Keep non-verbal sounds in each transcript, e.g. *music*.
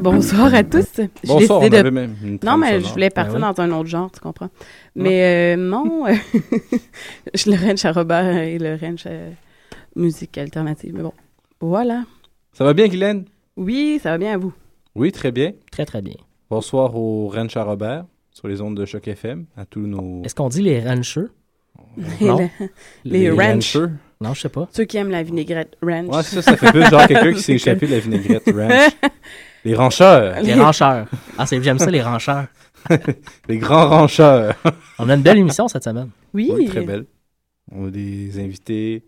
Bonsoir à tous. Bonsoir, on décidé de- avait même une Non, mais je voulais partir Ben oui. dans un autre genre, tu comprends? Mais euh, non, euh, je *laughs* le ranch à Robert et le ranch à musique alternative. Mais bon, voilà. Ça va bien, Guylaine? Oui, ça va bien à vous. Oui, très bien. Très, très bien. Bonsoir au Ranch à Robert, sur les ondes de Choc FM, à tous nos... Est-ce qu'on dit les ranchers? *laughs* Non. le- Les ranch. ranchers? Non, je sais pas. Ceux qui aiment la vinaigrette ranch. Ouais, ça, ça fait plus genre quelqu'un qui s'est *laughs* échappé de la vinaigrette ranch. Les rancheurs. Les rancheurs. Ah, c'est- j'aime ça, les rancheurs. *laughs* Les grands rancheurs. On a une belle émission cette semaine. oui. Oui, très belle. On a des invités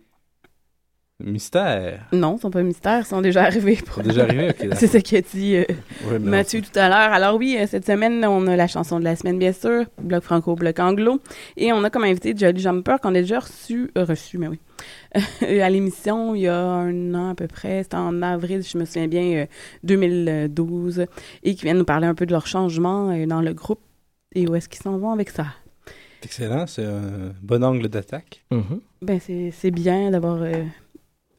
mystères. Non, ils sont pas mystères, ils sont déjà arrivés. Ils sont déjà arrivés? Ok. *laughs* C'est ce qu'a dit euh, Mathieu tout à l'heure. Alors oui, euh, cette semaine, on a la chanson de la semaine, bien sûr, Bloc Franco, Bloc Anglo. Et on a comme invité Jolly Jumper qu'on a déjà reçu, euh, reçu, mais oui, à l'émission il y a un an à peu près. C'était en avril, je me souviens bien, euh, 2012. Et qui viennent nous parler un peu de leur changement euh, dans le groupe et où est-ce qu'ils s'en vont avec ça. C'est excellent, c'est un bon angle d'attaque. Mhm. Ben, c'est c'est bien d'avoir euh,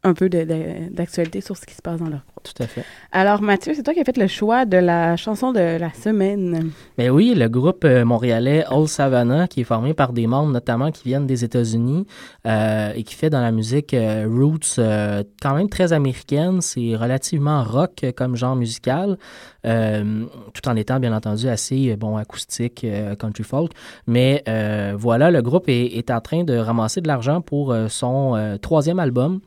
un peu d'actualité sur ce qui se passe dans leur groupe. Tout à fait. Alors Mathieu, c'est toi qui as fait le choix de la chanson de la semaine. Mais oui, le groupe euh, montréalais Old Savannah, qui est formé par des membres notamment qui viennent des États-Unis euh, et qui fait dans la musique euh, roots euh, quand même très américaine. C'est relativement rock comme genre musical, tout en étant bien entendu assez bon acoustique, country folk. Mais voilà, le groupe est, est en train de ramasser de l'argent pour son troisième album.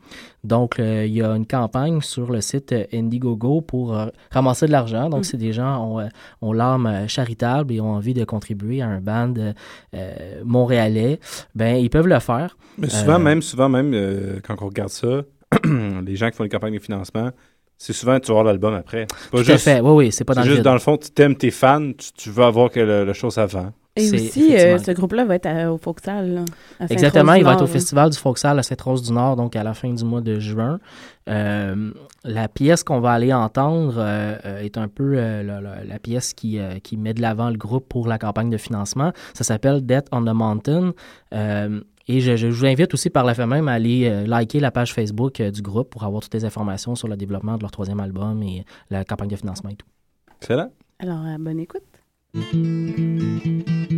Donc, il y a une campagne sur le site Indiegogo pour euh, ramasser de l'argent. Donc, Mm. c'est des gens ont, euh, ont l'âme euh, charitable et ont envie de contribuer à un band montréalais. Ben, ils peuvent le faire. Mais souvent Euh, même, souvent même, euh, quand on regarde ça, *clears throat* les gens qui font les campagnes de financement, c'est souvent tu vas voir l'album après. C'est pas Tout à juste, fait. Oui, oui, c'est pas dans c'est le juste vide. dans le fond, tu t'aimes tes fans, tu, tu veux avoir que le, le chose avant. Et aussi, euh, ce groupe-là va être à- au Foxal. Exactement, il va être au Festival du Foxal à Sainte-Rose-du-Nord, donc à la fin du mois de juin. Euh, la pièce qu'on va aller entendre euh, est un peu euh, la, la- la pièce qui, euh, qui met de l'avant le groupe pour la campagne de financement. Ça s'appelle Death on the Mountain. Euh, et je, je vous invite aussi par la fait même à aller euh, liker la page Facebook euh, du groupe pour avoir toutes les informations sur le développement de leur troisième album et la campagne de financement et tout. Excellent. Alors, euh, bonne écoute. Thank you.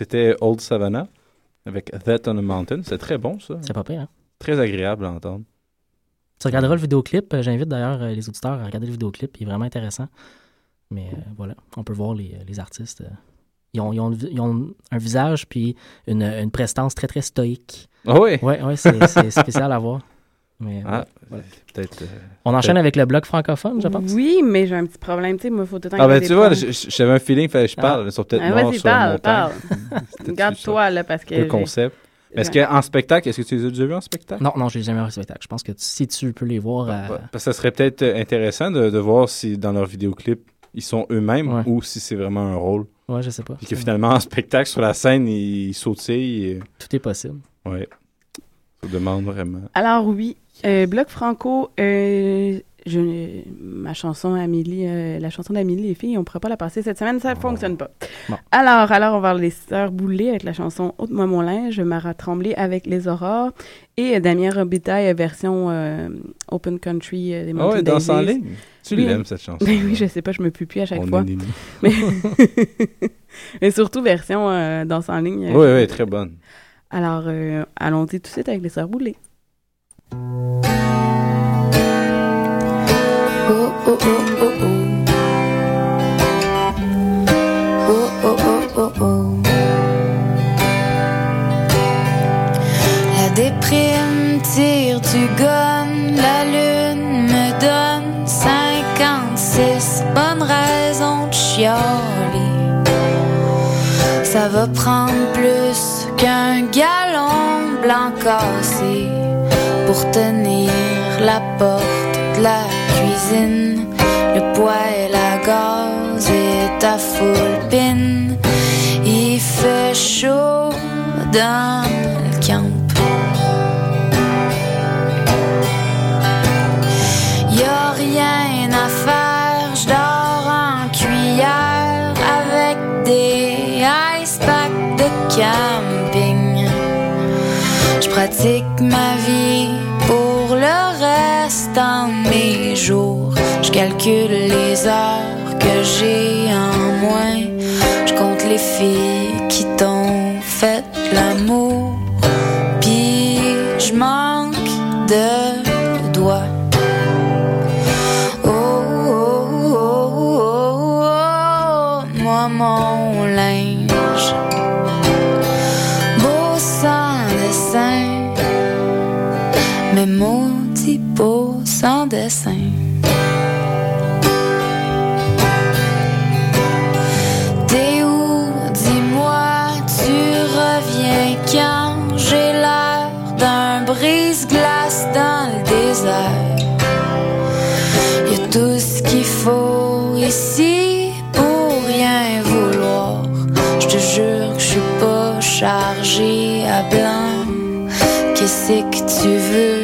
C'était Old Savannah avec That on a Mountain. C'est très bon, ça. C'est pas pire, hein? Très agréable à entendre. Tu regarderas le vidéoclip. Euh, J'invite d'ailleurs euh, les auditeurs à regarder le vidéoclip. Il est vraiment intéressant. Mais euh, voilà, on peut voir les, les artistes. ils, ont, ils ont- ils ont un visage puis une, une prestance très, très stoïque. Ah oui? Ouais, ouais, c'est spécial à voir. Mais, Ah, voilà. peut-être. euh, On enchaîne avec le bloc francophone, je pense. Oui, mais j'ai un petit problème. Tu sais, moi, faut tout le temps Ah, ben, tu vois, j'avais un feeling, fallait que je Ah. parle. Ils sont peut-être Ah, Vas-y, sur parle, parle. *laughs* Garde-toi, là, parce que... Le concept. Mais Est-ce qu'en spectacle, est-ce que tu les as déjà vus en spectacle? Non, non, j'ai jamais vu le spectacle. Je pense que tu- si tu peux les voir. Ouais, euh, ouais. Parce que ça serait peut-être euh, intéressant de, de voir si dans leur vidéoclip, ils sont eux-mêmes Ouais. ou si c'est vraiment un rôle. ouais, je sais pas. Puis que finalement, en spectacle, sur la scène, ils sautillent. Et... Tout est possible. Ouais. Ça demande vraiment. Alors oui, euh, Bloc Franco, euh, je, ma chanson Amélie, euh, la chanson d'Amélie, les filles, on ne pourra pas la passer cette semaine, ça ne fonctionne pas. Alors, alors on va les Sœurs Boulay avec la chanson Ôte-moi mon linge, Mara Tremblay avec Les Aurores et Damien Robitaille version euh, Open Country euh, des Ah ouais, danse en ligne. Tu Oui. l'aimes, cette chanson. Ben *laughs* oui, je sais pas, je me pue plus à chaque On fois. est. *laughs* Mais, *laughs* mais surtout version danse en ligne. Oui, oui, très bonne. Alors, allons-y tout de suite avec les Sœurs Boulay. Oh oh oh oh oh. Oh oh oh. La déprime tire du gun, la lune me donne 56 bonnes raisons de chialer. Ça va prendre plus qu'un galon blanc cassé pour tenir la porte de la cuisine. Le poêle à gaz est à full pin. Il fait chaud dans le camp. Y a rien à faire, je dors en cuillère avec des ice packs de camping. Je pratique ma vie pour le restant de mes jours. Je calcule les heures que j'ai en moins. Je compte les filles qui t'ont chargé à blanc. Qu'est-ce que tu veux?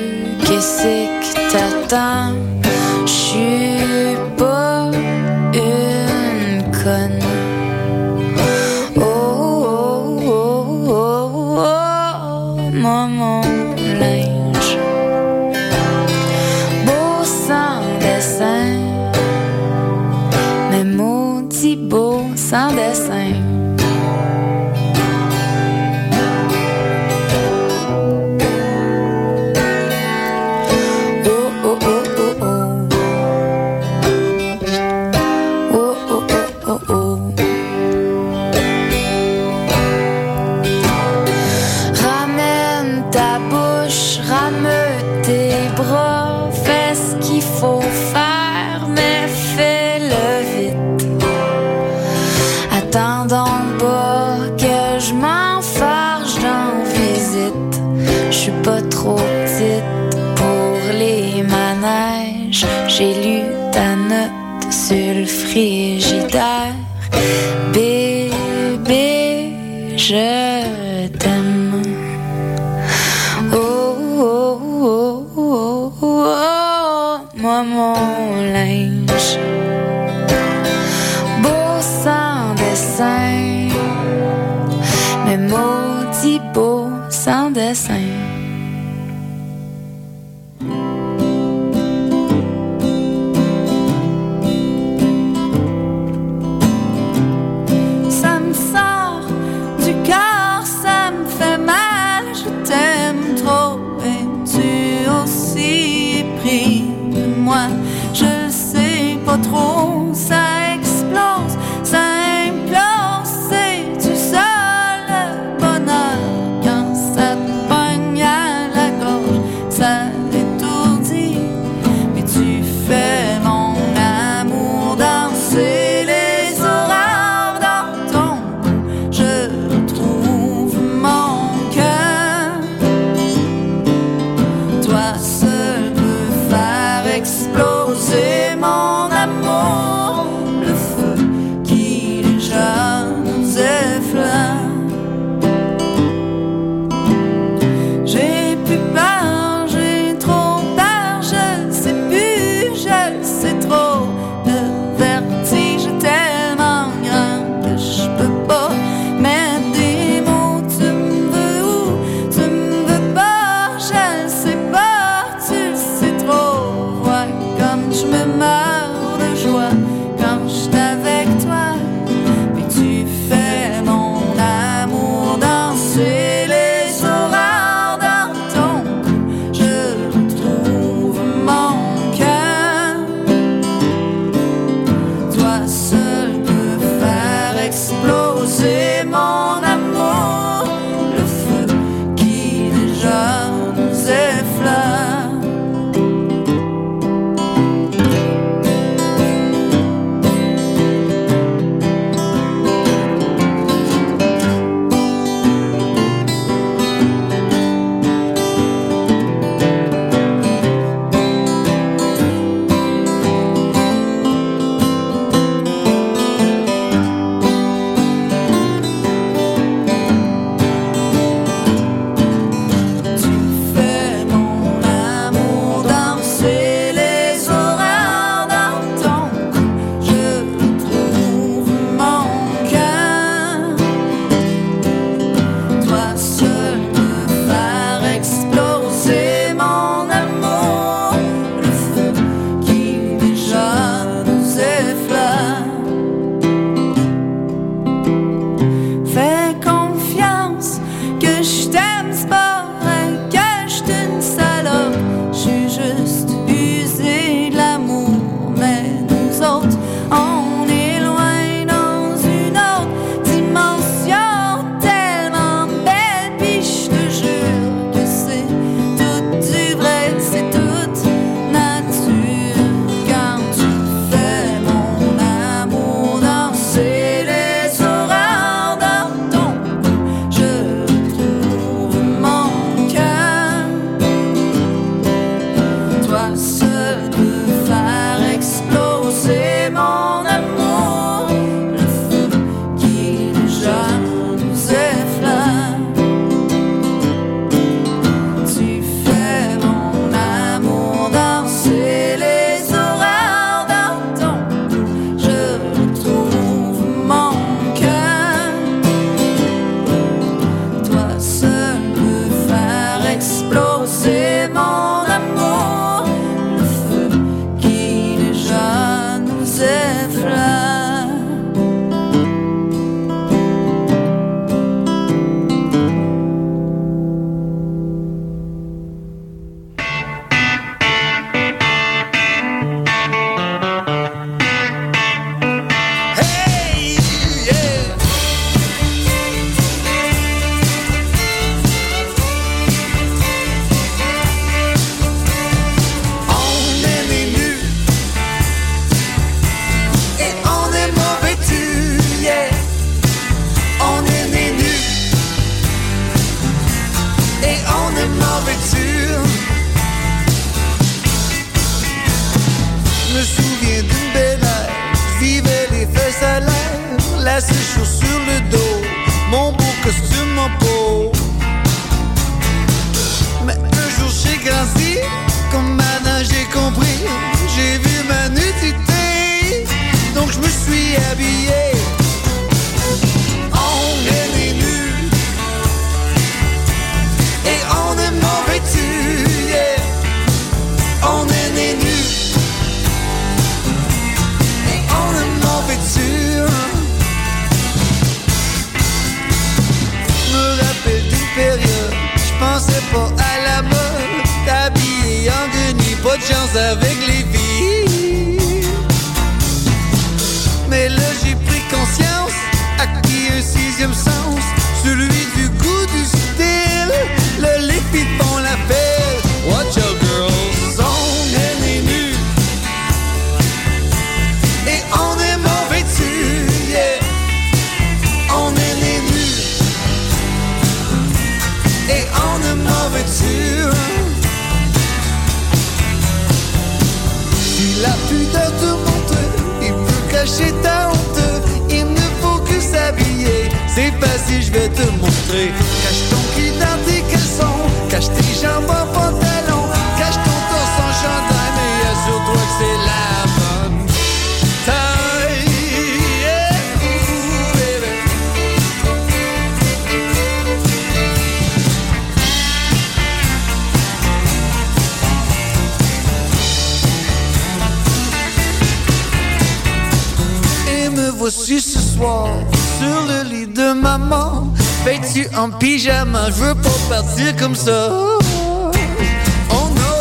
Sur le lit de maman. Vêtu en pyjama, je veux pas partir comme ça. Oh non,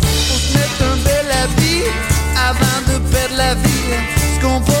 faut se mettre un bel habit avant de perdre la vie. Ce qu'on voit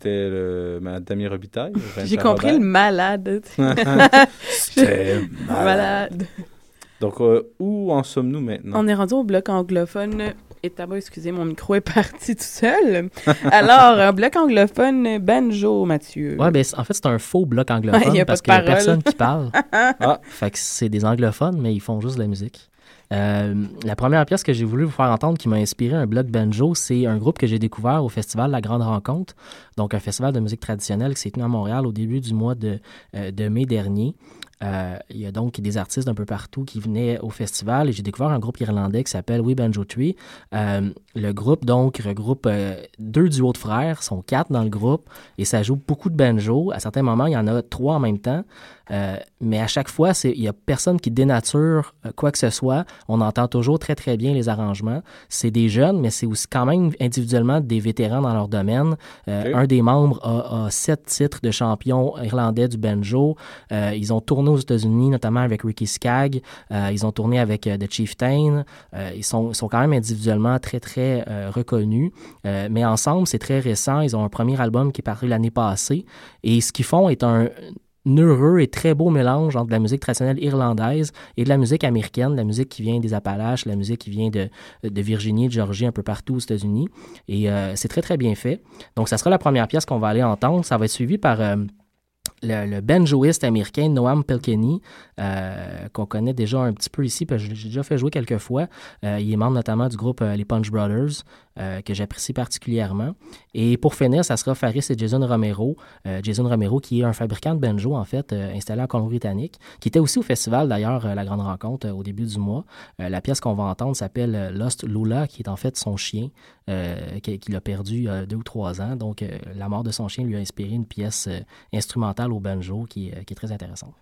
c'était le Madame Robitaille. J'ai compris le malade. *laughs* C'était *laughs* malade. Donc, euh, où en sommes-nous maintenant? On est rendu au bloc anglophone. Et tabac, excusez, mon micro est *laughs* parti tout seul. Alors, un bloc anglophone, banjo, Mathieu. Ouais, ben, en fait, c'est un faux bloc anglophone Ouais, parce qu'il n'y a personne qui parle. Ah. Fait que c'est des anglophones, mais ils font juste de la musique. Euh, la première pièce que j'ai voulu vous faire entendre qui m'a inspiré un bloc banjo, c'est un groupe que j'ai découvert au festival La Grande Rencontre, donc un festival de musique traditionnelle qui s'est tenu à Montréal au début du mois de, euh, de mai dernier. Euh, il y a donc des artistes d'un peu partout qui venaient au festival et j'ai découvert un groupe irlandais qui s'appelle We Banjo Tree. Le groupe, donc, regroupe euh, deux duos de frères, sont quatre dans le groupe et ça joue beaucoup de banjo. À certains moments, il y en a trois en même temps. Euh, mais à chaque fois, il n'y a personne qui dénature euh, quoi que ce soit. On entend toujours très, très bien les arrangements. C'est des jeunes, mais c'est aussi quand même individuellement des vétérans dans leur domaine. Euh. Un des membres a, a sept titres de champion irlandais du banjo. Euh, ils ont tourné aux États-Unis, notamment avec Ricky Skaggs. Euh, ils ont tourné avec The Chieftain. Ils, sont, quand même individuellement très, très reconnus. Mais ensemble, c'est très récent. Ils ont un premier album qui est paru l'année passée. Et ce qu'ils font est un heureux et très beau mélange entre la musique traditionnelle irlandaise et de la musique américaine, la musique qui vient des Appalaches, la musique qui vient de, de Virginie, de Georgie, un peu partout aux États-Unis. Et euh, c'est très, très bien fait. Donc, ça sera la première pièce qu'on va aller entendre. Ça va être suivi par euh, le, le banjoiste américain Noam Pilkenny, euh, qu'on connaît déjà un petit peu ici, parce que j'ai déjà fait jouer quelques fois. Euh, il est membre notamment du groupe euh, Les Punch Brothers, euh, que j'apprécie particulièrement. Et pour finir, ça sera Faris et Jason Romero. Euh, Jason Romero, qui est un fabricant de banjo, en fait, installé en Colombie-Britannique, qui était aussi au festival, d'ailleurs, la grande rencontre au début du mois. La pièce qu'on va entendre s'appelle Lost Lula, qui est en fait son chien, qui- qu'il a perdu deux ou trois ans. Donc, la mort de son chien lui a inspiré une pièce instrumentale au banjo qui, est- très intéressante.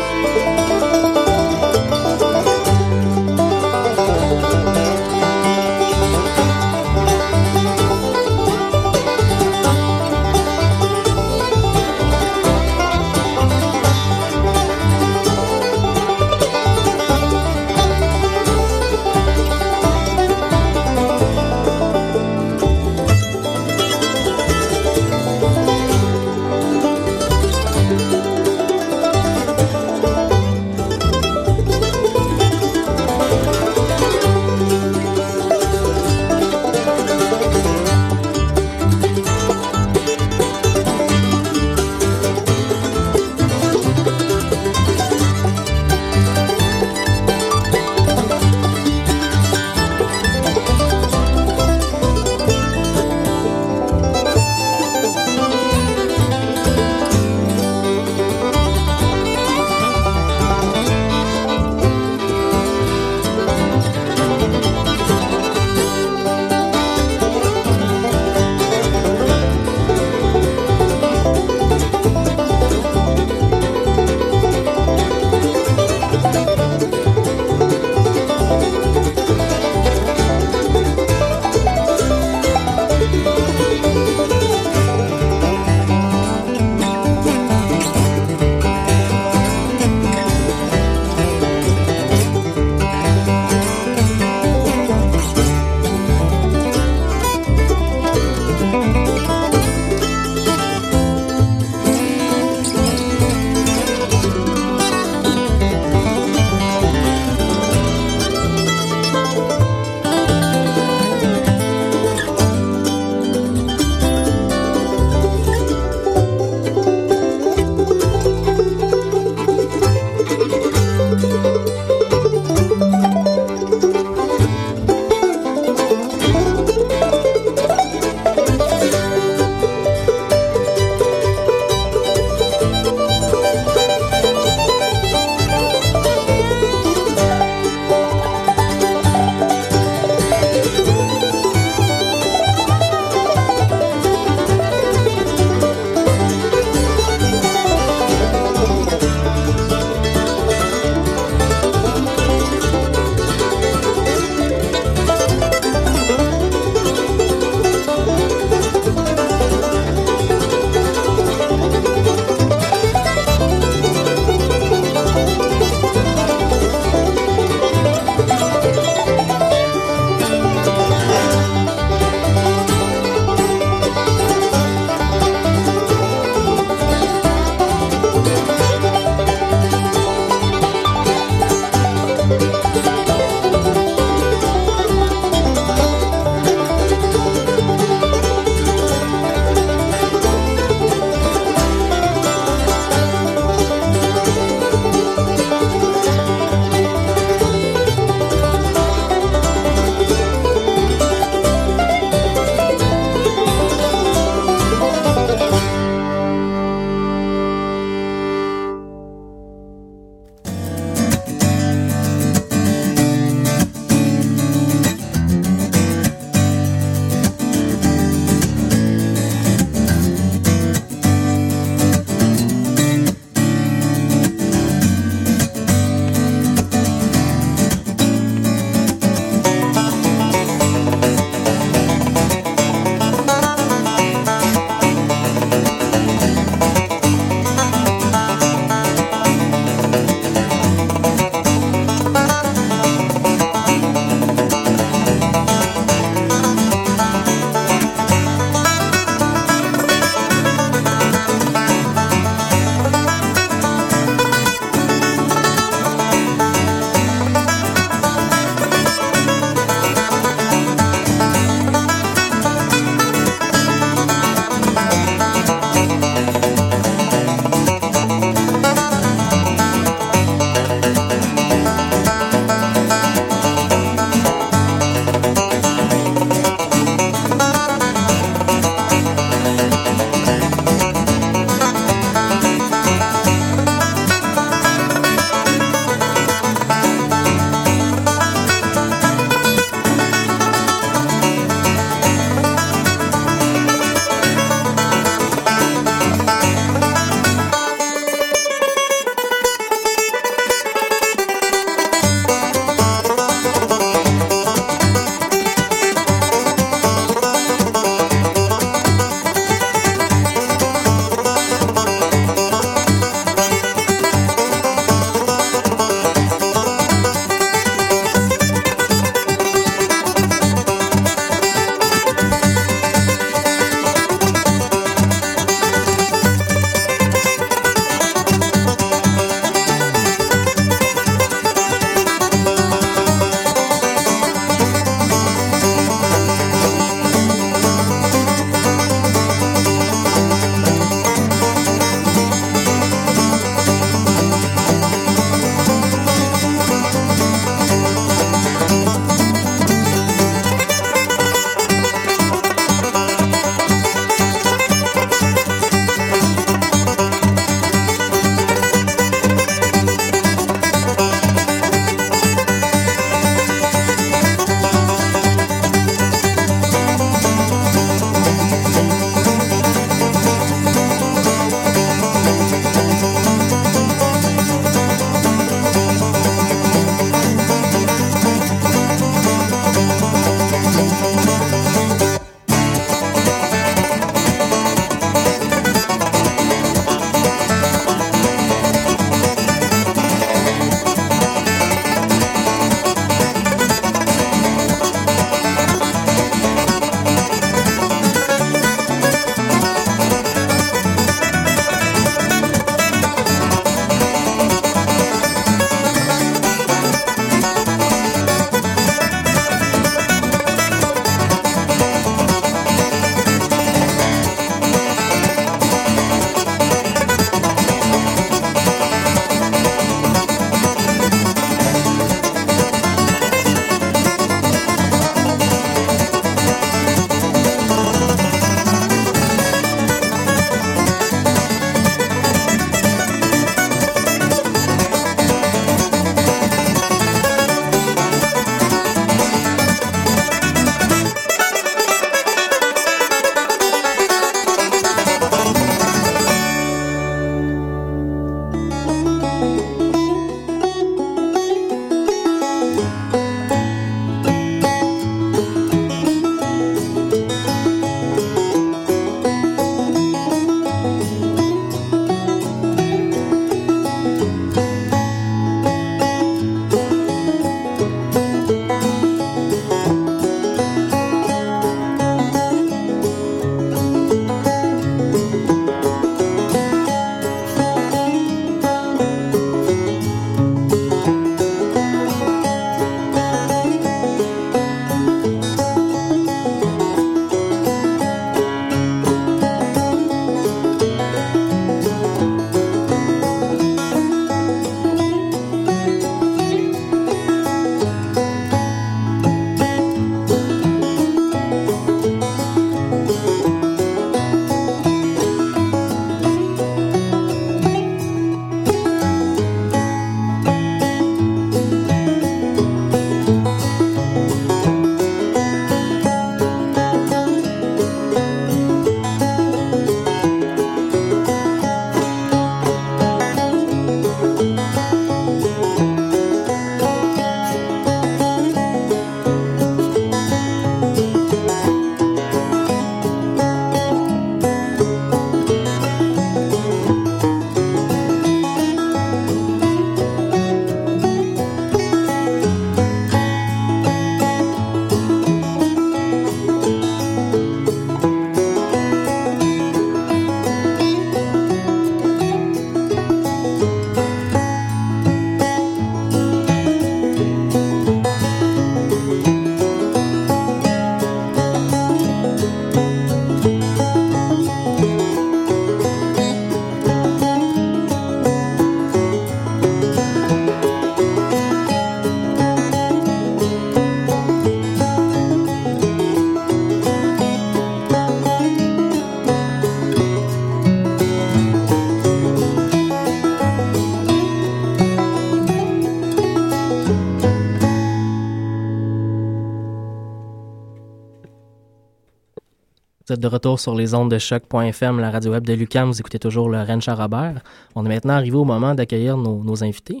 De retour sur les ondes de choc.fm, la radio web de Lucam. Vous écoutez toujours le Rennes Robert. On est maintenant arrivé au moment d'accueillir nos, nos invités.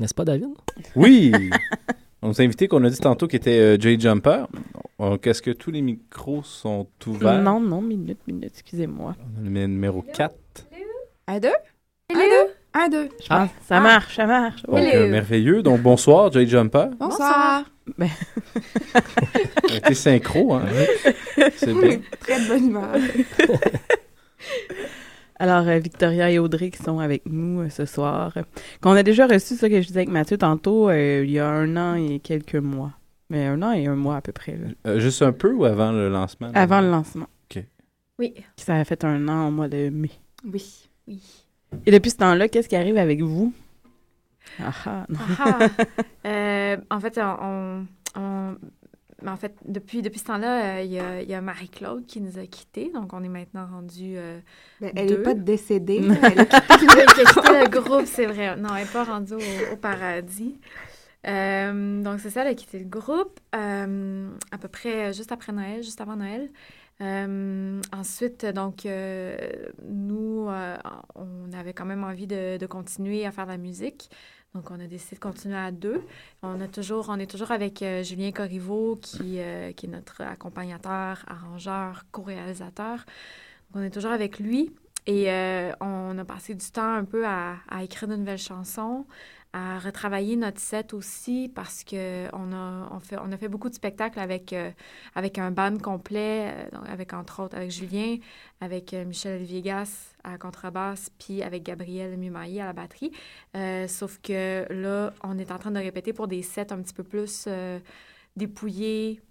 N'est-ce pas, David? Oui! On nous a invités qu'on a dit tantôt qui était euh, Jay Jumper. Donc, est-ce que tous les micros sont ouverts? Non, non, minute, minute, excusez-moi. On a le numéro 4. Un, deux? Un, deux? Un, deux. Ah, ça marche, ça marche. Donc, euh, merveilleux. Donc, bonsoir, Jay Jumper. Bonsoir. On *laughs* a été synchro, hein? C'est bien. Très bonne humeur. *laughs* Alors, euh, Victoria et Audrey qui sont avec nous euh, ce soir. Euh, Qu'on a déjà reçu ça que je disais avec Mathieu tantôt, euh, il y a un an et quelques mois. Mais un an et un mois à peu près, là. Euh, juste un peu ou avant le lancement? Avant le lancement. Oui. Ça a fait un an au mois de mai. Oui. Oui. Et depuis ce temps-là, qu'est-ce qui arrive avec vous? Ah ah, non. Ah, euh, en fait, on, on- mais en fait, depuis, depuis ce temps-là, euh, il y a, Marie-Claude qui nous a quittés. Donc, on est maintenant rendu. Euh, Ben, elle n'est pas décédée. Non. *laughs* Elle a qui a quitté le *laughs* groupe, c'est vrai. Non, elle n'est pas rendue au, au paradis. Euh, donc, c'est ça, elle a quitté le groupe euh, à peu près juste après Noël, juste avant Noël. Ensuite, donc, nous, on avait quand même envie de, de continuer à faire de la musique. Donc, on a décidé de continuer à deux. On, est toujours avec euh, Julien Corriveau, qui, euh, qui est notre accompagnateur, arrangeur, co-réalisateur. On est toujours avec lui. Et euh, on a passé du temps un peu à écrire de nouvelles chansons, à retravailler notre set aussi parce que on a, on fait, on a fait beaucoup de spectacles avec, euh, avec un band complet, euh, avec entre autres avec Julien, avec euh, Michel Viegas à contrebasse, puis avec Gabriel Mumaillé à la batterie. Sauf que là, on est en train de répéter pour des sets un petit peu plus dépouillés,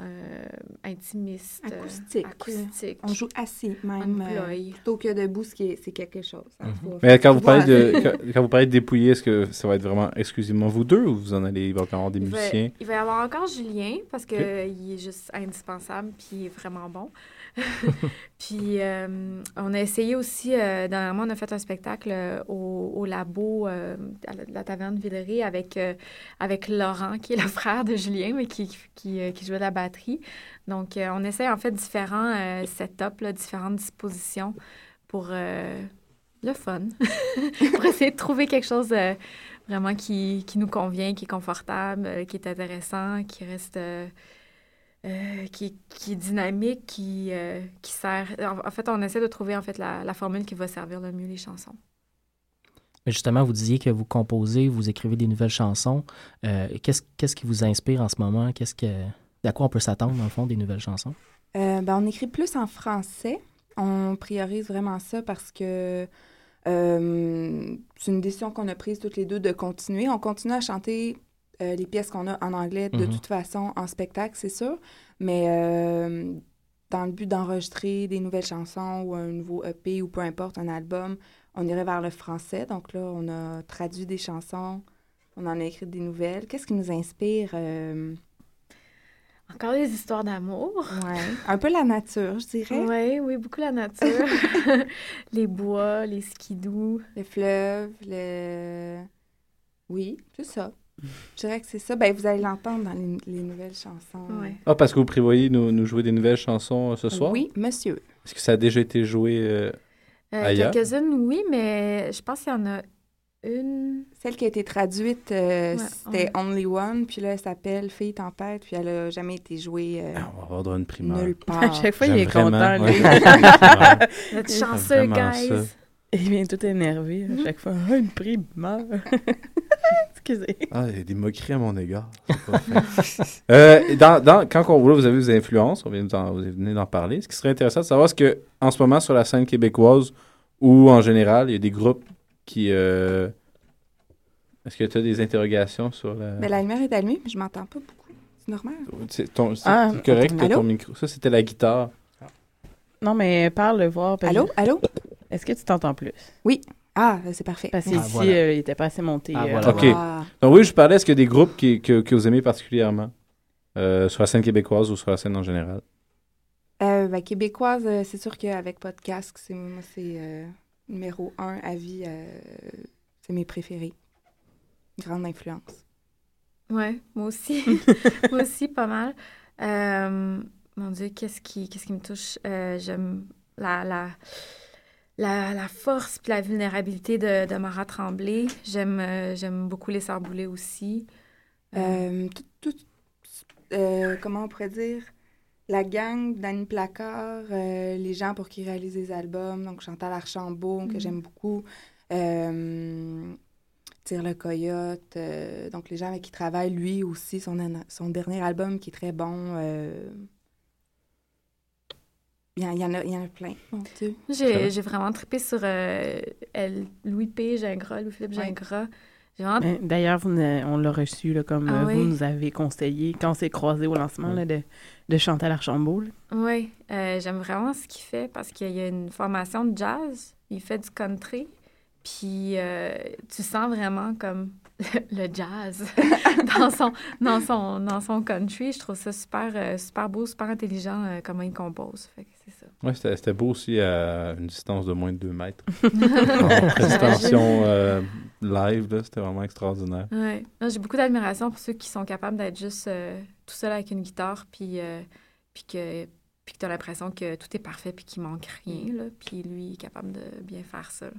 euh, intimistes, euh, Acoustique. acoustiques. On joue assis, même. euh, plutôt que debout, ce qui est, c'est quelque chose. hein. Mhm. Mais quand vous parlez de, quand, quand vous parlez de dépouiller, est-ce que ça va être vraiment exclusivement vous deux ou vous en allez, il va y avoir des Il va, musiciens? il va y avoir encore Julien parce que Ok. euh, il est juste indispensable puis il est vraiment bon. *laughs* puis euh, on a essayé aussi, euh, dernièrement, on a fait un spectacle euh, au, au labo euh, à la, la taverne Villeray avec, avec Laurent, qui est le *laughs* frère de Julien, mais qui, qui, jouait de la batterie. Donc, on essaie en fait différents setups, là, différentes dispositions pour le fun, *laughs* pour essayer de trouver quelque chose vraiment qui, qui nous convient, qui est confortable, qui est intéressant, qui reste... euh, qui, qui est dynamique, qui, euh, qui sert... En, en fait, on essaie de trouver en fait la, la formule qui va servir le mieux les chansons. Mais justement, vous disiez que vous composez, vous écrivez des nouvelles chansons. Euh, qu'est-ce, qu'est-ce qui vous inspire en ce moment? Qu'est-ce que, à quoi on peut s'attendre, dans le fond, des nouvelles chansons? Euh, ben, on écrit plus en français. On priorise vraiment ça parce que euh, c'est une décision qu'on a prise toutes les deux de continuer. On continue à chanter euh, les pièces qu'on a en anglais de Mhm. toute façon en spectacle, c'est sûr. Mais euh, dans le but d'enregistrer des nouvelles chansons ou un nouveau EP ou peu importe, un album, on irait vers le français. Donc là, on a traduit des chansons, on en a écrit des nouvelles. Qu'est-ce qui nous inspire? Euh, Encore des histoires d'amour. ouais, un peu la nature, je dirais. Oui, oui, beaucoup la nature. *laughs* les bois, les skidoo. Le fleuve, le... Oui, c'est ça. Je dirais que c'est ça. Ben, vous allez l'entendre dans les, les nouvelles chansons. Ouais. Ah, parce que vous prévoyez nous, nous jouer des nouvelles chansons euh, ce soir? Oui, monsieur. Est-ce que ça a déjà été joué? euh, Euh, Ailleurs? Quelques-unes, oui, mais je pense qu'il y en a une. Celle qui a été traduite, euh, Ouais, c'était Only One, puis là, elle s'appelle Fille Tempête, puis elle a jamais été jouée euh, ah, on va avoir droit à une primeur. nulle part. À chaque fois, il est content, lui. *laughs* a chanceux, guys. ça. Il vient tout énervé à chaque fois. Ah, une primeur. *laughs* *laughs* Excusez. Ah, il y a des moqueries à mon égard. Euh, dans, dans- quand on, là, vous avez vos influences, on vient d'en- vous venez d'en parler. Ce qui serait intéressant de savoir, c'est que en ce moment, sur la scène québécoise ou en général, il y a des groupes qui. euh, Est-ce que tu as des interrogations sur la. Ben, la lumière est allumée, mais je m'entends pas beaucoup. C'est normal. C'est Ah, correct, t'as allô? ton micro. Ça, c'était la guitare. Non, mais parle, voir. Allô? Allô? Est-ce que tu t'entends plus? Ah, c'est parfait. Parce Ah, qu'ici, voilà. euh, il était pas assez monté. Ah, euh, voilà. Ok. Ah. Donc, oui, je parlais, est-ce qu'il y a des groupes qui, que, que vous aimez particulièrement euh, sur la scène québécoise ou sur la scène en général? Euh, ben, québécoise, euh, c'est sûr qu'avec Podcast, c'est moi, c'est euh, numéro un à vie. euh, c'est mes préférés. Grande influence. Ouais, moi aussi. *laughs* moi aussi, pas mal. Euh, mon Dieu, qu'est-ce qui, qu'est-ce qui me touche? Euh, j'aime la, la, la, la force puis la vulnérabilité de, de Mara Tremblay. J'aime, euh, j'aime beaucoup les Sœurs Boulay aussi. Euh, tout, tout- euh, comment on pourrait dire? La gang d'Annie Placard, euh, les gens pour qui réalisent des albums, donc Chantal Archambault, que Mhm. j'aime beaucoup, euh, Tire le Coyote, euh, donc les gens avec qui il travaille, lui aussi, son dernier album qui est très bon. Il y, y en a, il y en a plein, mon Dieu. J'ai, j'ai vraiment trippé sur euh, elle- Louis P. Gingras, Louis-Philippe. Gingras. J'ai vraiment Ben, D'ailleurs, on l'a reçu, là, comme Ah euh, vous oui? nous avez conseillé quand on s'est croisé au lancement là, de, de Chantal Archambault. là. Oui, euh, j'aime vraiment ce qu'il fait parce qu'il y a une formation de jazz, il fait du country, puis euh, tu sens vraiment comme *laughs* le, jazz *laughs* dans son, dans, son, dans son country. Je trouve ça super, euh, super beau, super intelligent euh, comment il compose. Fait que c'est ça. Ouais, c'était c'était beau aussi à une distance de moins de 2 mètres. *laughs* En prestation euh, live, là, c'était vraiment extraordinaire. Ouais. J'ai beaucoup d'admiration pour ceux qui sont capables d'être juste euh, tout seul avec une guitare, puis, puis que, puis que tu as l'impression que tout est parfait, puis qu'il manque rien. Là, puis lui, il est capable de bien faire ça. là.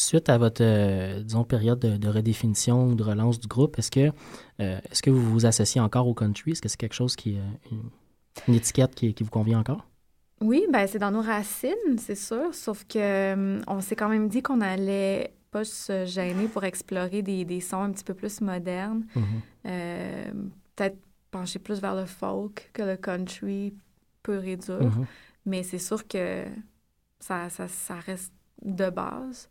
Suite à votre, euh, disons, période de, de redéfinition ou de relance du groupe, est-ce que, euh, est-ce que vous vous associez encore au country? Est-ce que c'est quelque chose qui, euh, une, une étiquette qui, qui vous convient encore? Oui, ben c'est dans nos racines, c'est sûr. Sauf que on s'est quand même dit qu'on allait pas se gêner pour explorer des, des sons un petit peu plus modernes. Mhm. Euh, Peut-être pencher plus vers le folk que le country pur et dur. Mhm. Mais c'est sûr que ça, ça, ça reste de base.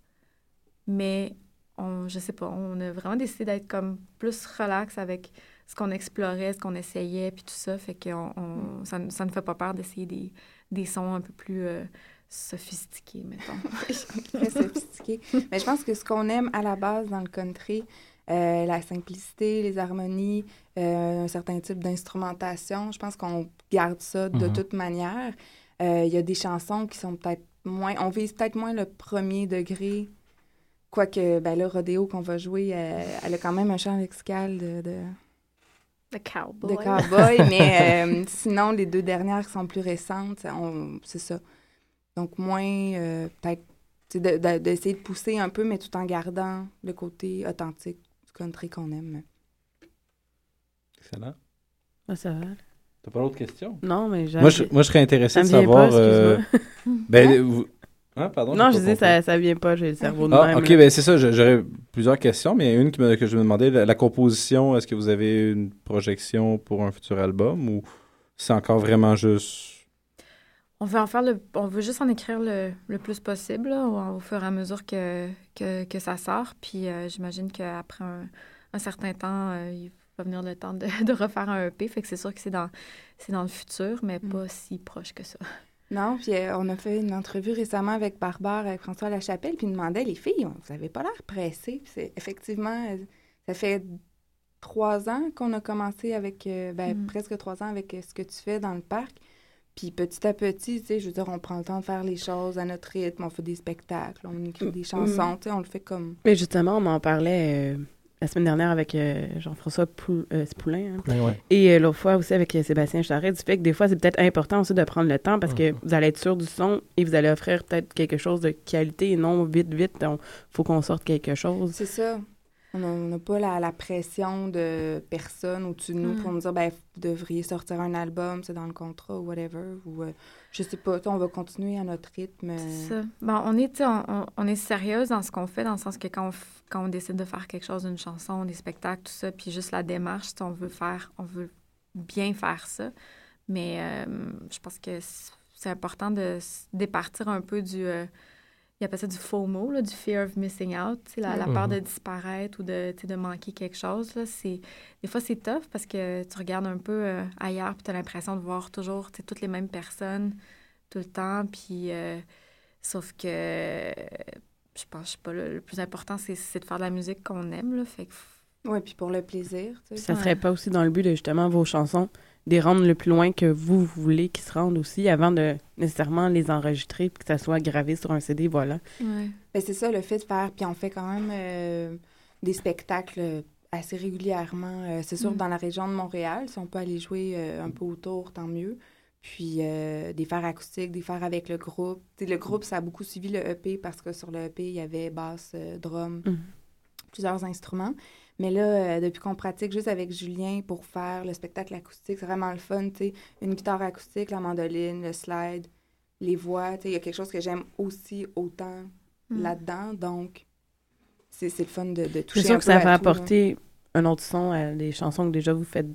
Mais on, je sais pas, on a vraiment décidé d'être comme plus relax avec ce qu'on explorait, ce qu'on essayait, puis tout ça. Fait que on, on- ça, ne- ça ne fait pas peur d'essayer des, des sons un peu plus euh, sophistiqués, mettons. *laughs* très sophistiqué. Mais je pense que ce qu'on aime à la base dans le country, euh, la simplicité, les harmonies, euh, un certain type d'instrumentation, je pense qu'on garde ça de Mhm. toute manière. Euh, Il y a des chansons qui sont peut-être moins... On vise peut-être moins le premier degré, quoique ben, le rodéo qu'on va jouer, euh, elle a quand même un chant lexical de, de, cowboy. cowboy, mais euh, sinon, les deux dernières qui sont plus récentes, c'est ça. Donc, moins, euh, peut-être, de- de- d'essayer de, pousser un peu, mais tout en gardant le côté authentique du country qu'on aime. Excellent. Ah, ça va. T'as pas d'autres questions? Non, mais j'ai... Moi je, moi, je serais intéressé ça de savoir. pas, euh, ben, vous... Hein, pardon? non, je disais, ça, ça vient pas, j'ai le cerveau de Ah, même. ok, ben c'est ça. J'aurais plusieurs questions, mais il y a une qui me- que je me demandais la, la composition. Est-ce que vous avez une projection pour un futur album ou c'est encore vraiment juste? On veut en faire le, on veut juste en écrire le, le plus possible là, au, au fur et à mesure que, que, que ça sort. Puis euh, j'imagine qu'après un, un certain temps, euh, il va venir le temps de, *laughs* de refaire un EP. Fait que c'est sûr que c'est dans, c'est dans le futur, mais Mm. pas si proche que ça. Non, puis euh, on a fait une entrevue récemment avec Barbare, avec François Lachapelle, puis il demandait, les filles, vous avez pas l'air pressées. C'est effectivement, euh, ça fait trois ans qu'on a commencé avec, euh, ben, Mm. presque trois ans avec ce que tu fais dans le parc. Puis petit à petit, tu sais, je veux dire, on prend le temps de faire les choses à notre rythme, on fait des spectacles, on écrit des chansons, tu sais, on le fait comme... Mais justement, on m'en parlait euh, la semaine dernière avec euh, Jean-François Pou- euh, Spoulin. hein. Ouais, ouais. Et euh, l'autre fois aussi avec euh, Sébastien Charret, du fait que des fois, c'est peut-être important aussi de prendre le temps parce que Mhm. vous allez être sûr du son et vous allez offrir peut-être quelque chose de qualité et non vite, vite. Il faut qu'on sorte quelque chose. C'est ça. On n'a pas la, la pression de personne au-dessus de nous Mm. pour nous dire, ben, vous devriez sortir un album, c'est dans le contrat ou whatever. Ou, euh, je sais pas, on va continuer à notre rythme. C'est ça. Bon, on est, on, on- est sérieuse dans ce qu'on fait, dans le sens que quand on, quand on décide de faire quelque chose, une chanson, des spectacles, tout ça, puis juste la démarche, on veut faire, on veut bien faire ça. Mais euh, je pense que c'est important de départir un peu du, euh, il appelle ça du FOMO, là, du fear of missing out, tu sais, la, la peur Mhm. de disparaître ou de, tu sais, de manquer quelque chose. Là, c'est, des fois, c'est tough parce que tu regardes un peu euh, ailleurs puis tu as l'impression de voir toujours toutes les mêmes personnes tout le temps. Puis, euh, sauf que euh, je pense, je sais pas, le, le plus important, c'est, c'est de faire de la musique qu'on aime. Là, fait que f- Ouais, puis pour le plaisir. Ça Ouais. serait pas aussi dans le but de justement vos chansons, les rendre le plus loin que vous voulez qu'ils se rendent aussi avant de nécessairement les enregistrer puis que ça soit gravé sur un CD, voilà. Ben, c'est ça, le fait de faire. Puis on fait quand même euh, des spectacles assez régulièrement. Euh, c'est sûr, Mm. dans la région de Montréal, si on peut aller jouer euh, un peu autour, tant mieux. Puis euh, des fers acoustiques, des fers avec le groupe. Le groupe, ça a beaucoup suivi le EP parce que sur le EP, il y avait basse, euh, drum, Mhm. plusieurs instruments. Mais là, euh, depuis qu'on pratique juste avec Julien pour faire le spectacle acoustique, c'est vraiment le fun, tu sais. Une guitare acoustique, la mandoline, le slide, les voix, tu sais. Il y a quelque chose que j'aime aussi autant Mm. là-dedans. Donc, c'est c'est le fun de, de C'est toucher sûr un que peu ça là. apporter un autre son à des chansons que déjà vous faites de,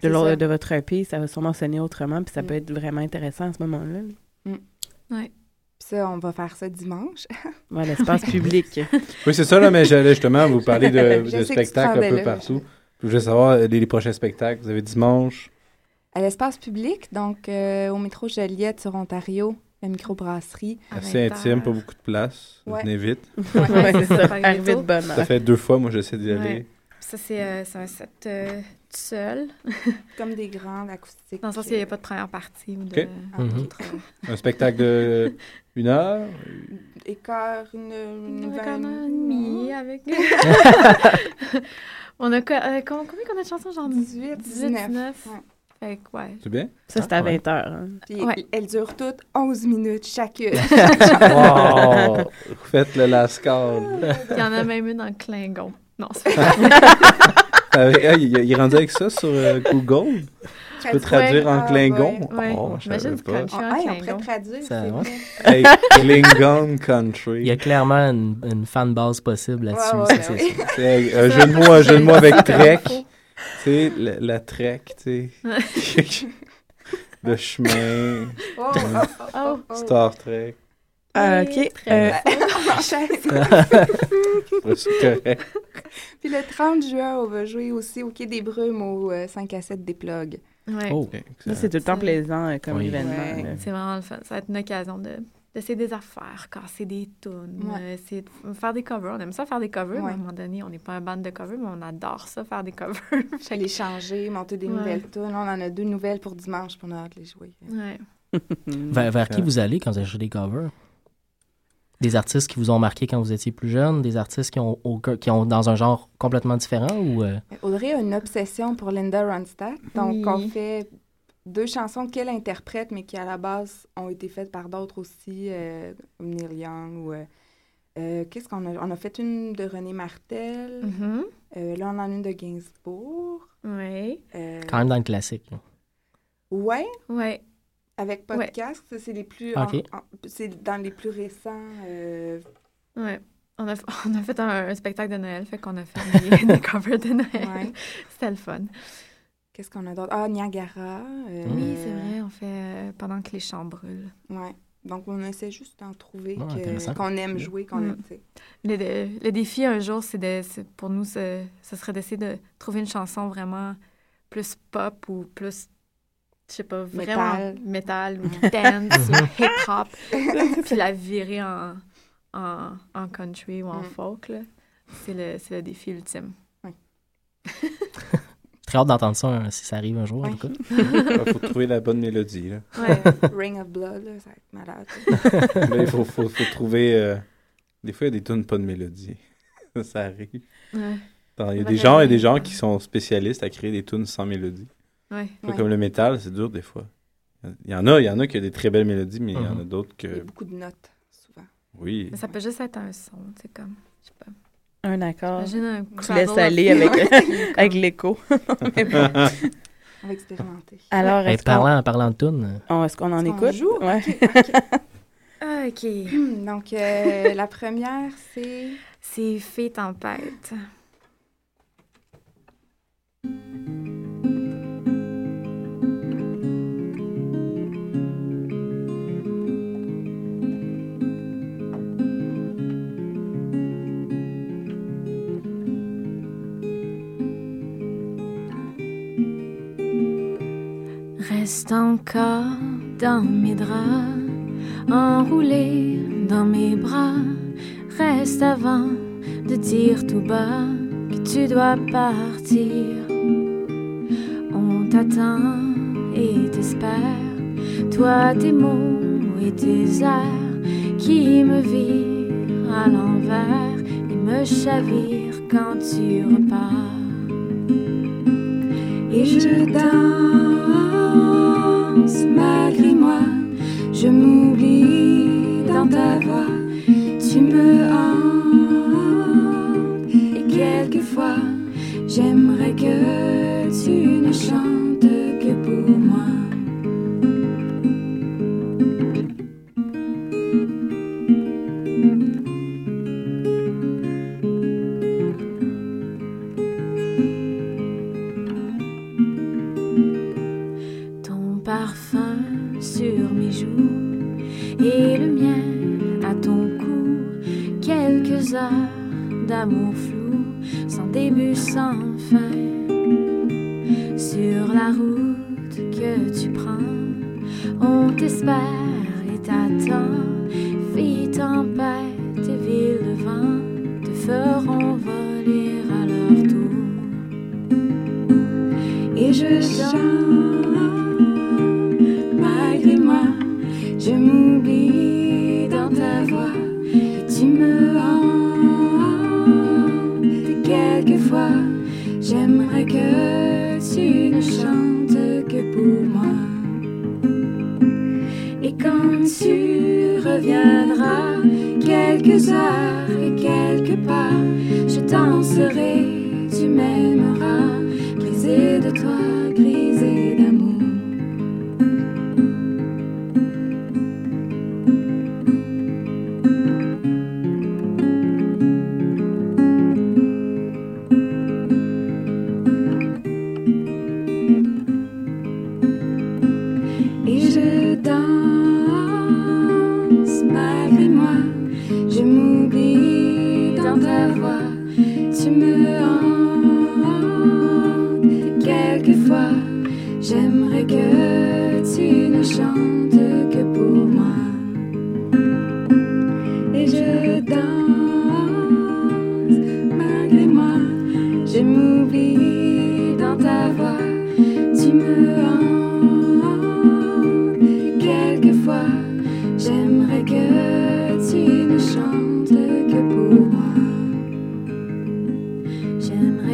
C'est ça. de votre EP. Ça va sûrement sonner autrement, puis ça Mm. peut être vraiment intéressant à ce moment-là. Puis ça, on va faire ça dimanche. *laughs* Ouais, l'espace public. *laughs* Oui, c'est ça, là, mais j'allais justement vous parler de, spectacles un peu partout. Je voulais savoir euh, les, les prochains spectacles. Vous avez dimanche? À l'espace public, donc euh, au métro Joliette sur Ontario, la microbrasserie. Assez 20 intime, pas beaucoup de place. Ouais. Venez vite. ouais, Ouais, ça. ça, Arrivé de bonne Ça fait deux fois, moi, j'essaie d'y aller. Ouais. Ça, c'est euh, un set euh, tout seul. *laughs* Comme des grandes acoustiques. Dans le sens qu'il n'y a pas de première partie ou de... Ok. Autre, euh, Un spectacle de une heure. écart, une, une *laughs* On a vingt- un an et demi avec... on a... euh, com- combien qu'on a de chansons? Genre? 18, 18, 19. 19. Ouais. Fait que, ouais. C'est bien? Ça, c'est à Ah, ouais. 20 heures. hein. Puis Ouais. elles durent toutes 11 minutes chacune. *laughs* Wow! Faites le lascar. Il y en a même une en Klingon. Non, c'est *laughs* pas ah, il est rendu avec ça sur euh, Google? Tu peux traduire en Ah, Klingon? ouais. Ouais. Oh, je Imagine savais pas. Ah, on Klingon. pourrait traduire. *laughs* Hey, Klingon Country. Il y a clairement une, une fanbase possible là-dessus. C'est *laughs* un jeu de mots, un jeu de mots avec Trek. *laughs* Tu sais, la, la Trek, tu sais. le chemin, Oh, oh, oh. Star Trek. Ah, Oui, OK. Euh. Puis le 30 juin, on va jouer aussi au Quai des Brumes au euh, 5 à 7 des plugs. Ouais. Oh, ça, c'est tout le temps plaisant euh, comme Oui. événement. Ouais. C'est vraiment le fun. Ça va être une occasion de d'essayer des affaires, casser des tunes, Ouais. euh, essayer de f- faire des covers. On aime ça faire des covers, mais à un moment donné, on n'est pas un band de covers, mais on adore ça faire des covers. *laughs* Les changer, monter des Ouais. nouvelles tunes. Là, on en a deux nouvelles pour dimanche, puis on a hâte de les jouer. ouais. *laughs* Vers, vers qui vous allez quand vous achetez des covers? Des artistes qui vous ont marqué quand vous étiez plus jeune? Des artistes qui ont, aucun- qui ont dans un genre complètement différent? ou euh, Audrey a une obsession pour Linda Ronstadt. Donc, Oui. on fait deux chansons qu'elle interprète, mais qui, à la base, ont été faites par d'autres aussi, euh, Neil Young ou... euh, euh, Qu'est-ce qu'on a? On a fait une de René Martel. Mhm. Euh, là, on en a une de Gainsbourg. Euh, quand même dans le classique? Ouais, Ouais. Avec Ouais. podcast. Ça, c'est les plus... C'est dans les plus récents. euh, Ouais. On a, *laughs* on a fait un, un spectacle de Noël, fait qu'on a fait des, *laughs* des covers de Noël. Ouais. C'était le fun. Qu'est-ce qu'on a d'autre? Ah, Niagara. euh, Oui, c'est vrai, on fait euh, pendant que les champs brûlent. Ouais. Donc, on essaie juste d'en trouver que- intéressant. qu'on aime jouer, qu'on Mm. aime. Le, le- le défi un jour, c'est de, pour nous, ce, ce serait d'essayer de trouver une chanson vraiment plus pop ou plus, je sais pas, vraiment Métal. ou *laughs* dance ou *laughs* hip-hop, puis la virer en, en, en country ou en Mm. folk. là. C'est le, c'est le défi ultime. *laughs* Très hâte d'entendre ça hein, si ça arrive un jour, en tout cas. Il faut trouver la bonne mélodie. Là, Ouais. Ring of Blood, là, ça va être malade. Là, il faut, faut, faut trouver. euh, Des fois, il y a des tunes pas de mélodie. ça arrive. ouais. Attends, Il y a des gens, il y a des gens qui sont spécialistes à créer des tunes sans mélodie. Ouais. Pas Ouais. Comme le métal, c'est dur des fois. Il y en a, il y en a qui ont des très belles mélodies, mais il y en a Mhm. d'autres Il y a que. beaucoup de notes, souvent. Oui. Mais ça peut juste être un son, c'est comme, je sais pas. Un accord. Imagine un Tu laisses aller avec, *laughs* avec l'écho. Mais bon. On va expérimenter. Alors, est-ce qu'on parlant, parlant de tunes, on- est-ce qu'on en Est-ce qu'on écoute? joue? Ouais. OK. *laughs* *clears throat* Donc, euh, la première, c'est... C'est Fée Tempête. Reste encore dans mes draps, enroulé dans mes bras. Reste avant de dire tout bas que tu dois partir. On t'attend et t'espère, toi tes mots et tes airs qui me virent à l'envers et me chavirent quand tu repars. et je danse malgré moi. Je m'oublie dans ta voix, tu me hantes et quelquefois j'aimerais que tu ne chantes que pour moi.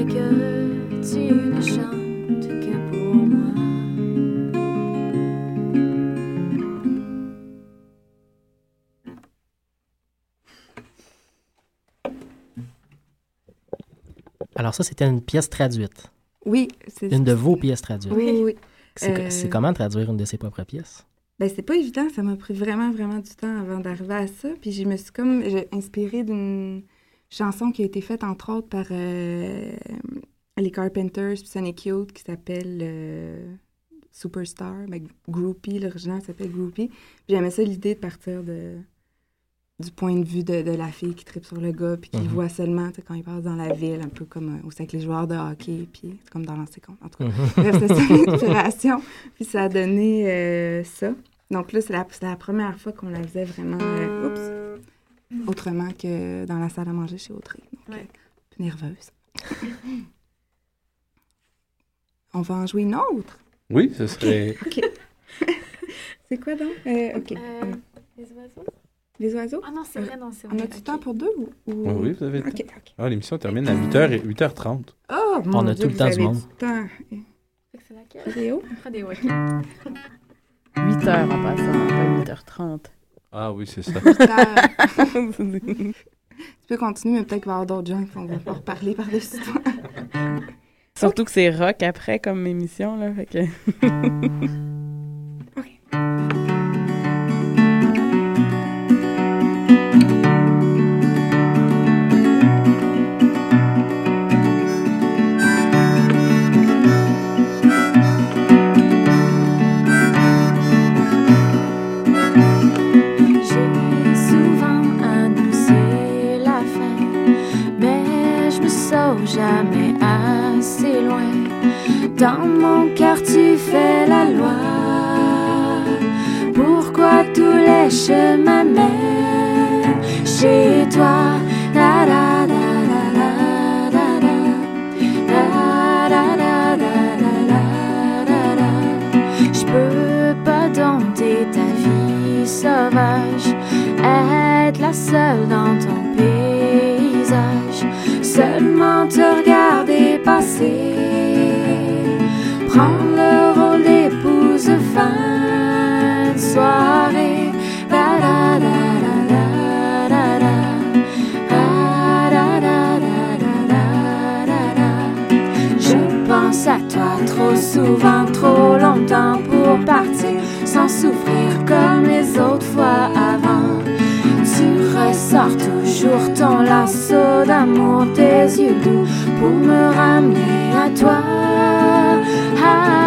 Que tu ne chantes que pour moi. Alors ça, c'était une pièce traduite. Oui, c'est Une de vos pièces traduites. Oui, oui. C'est Euh, comment traduire une de ses propres pièces? Ben, c'est pas évident, ça m'a pris vraiment, vraiment du temps avant d'arriver à ça. Puis je me suis comme j'ai inspirée d'une chanson qui a été faite, entre autres, par euh, les Carpenters puis Sonic Youth, qui s'appelle euh, Superstar. Ben, Groupie, l'original s'appelle Groupie. J'aimais ça, l'idée de partir de, du point de vue de, de la fille qui tripe sur le gars, puis qui Mhm. voit seulement quand il passe dans la ville, un peu comme euh, avec les joueurs de hockey, puis c'est comme dans l'ancien compte. En tout cas, Mhm. Bref, c'était ça *laughs* l'inspiration. Puis ça a donné euh, ça. Donc là, c'est la, c'est la première fois qu'on la faisait vraiment euh, oups, autrement que dans la salle à manger chez Audrey. Donc, Ouais. euh, un peu nerveuse. On va en jouer une autre? Oui, ce serait. *laughs* C'est quoi donc? Euh, OK. Euh, Euh, les oiseaux? les oiseaux? Ah non, c'est vrai, non, c'est On vrai. a du ok. temps pour deux ou... ou- Oui, oui, vous avez le OK, temps. OK. Ah, l'émission termine à 8h et 8h30. Oh, mon On a Dieu, tout le temps du monde. temps. C'est laquelle? Vidéo? Rodéo, ok. 8 heures en passant, pas 8h30. Ah oui, c'est ça. *laughs* tu peux continuer, mais peut-être qu'il va y avoir d'autres gens qui vont vouloir reparler par-dessus toi. Surtout que c'est rock après comme émission, là. Fait que... Dans mon cœur, tu fais la loi. Pourquoi tous les chemins mènent chez toi? Dompter ta vie sauvage, être la seule dans ton paysage, seulement te regarder passer. Je pense à toi trop souvent, trop longtemps pour partir sans souffrir comme les autres fois avant. Tu ressors toujours ton lasso d'amour, tes yeux doux pour me ramener à toi. Ah.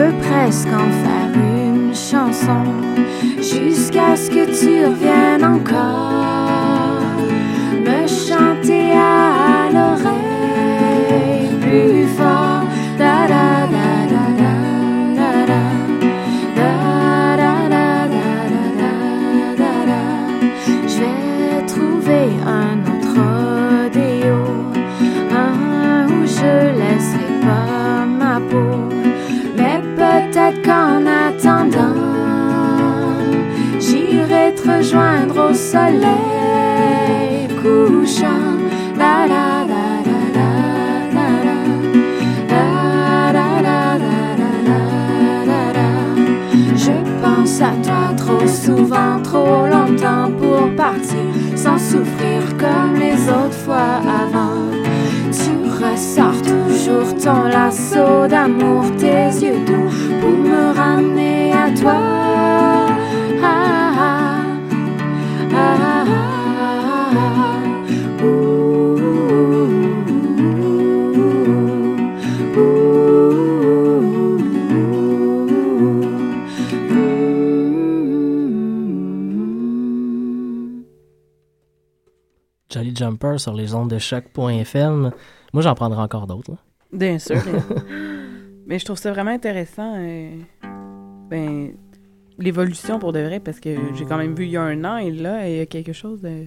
Peut presque en faire une chanson jusqu'à ce que tu reviennes encore. Me chanter à l'oreille Da da da da. Je pense à toi trop souvent, trop longtemps pour partir sans souffrir comme les autres fois avant. Tu ressors toujours ton lasso d'amour, tes yeux doux Jumper sur les ondes de choc.fm. Moi, j'en prendrai encore d'autres. là. Bien sûr. *laughs* Mais je trouve ça vraiment intéressant. euh, ben, l'évolution pour de vrai, parce que j'ai quand même vu il y a un an et là, il y a quelque chose de,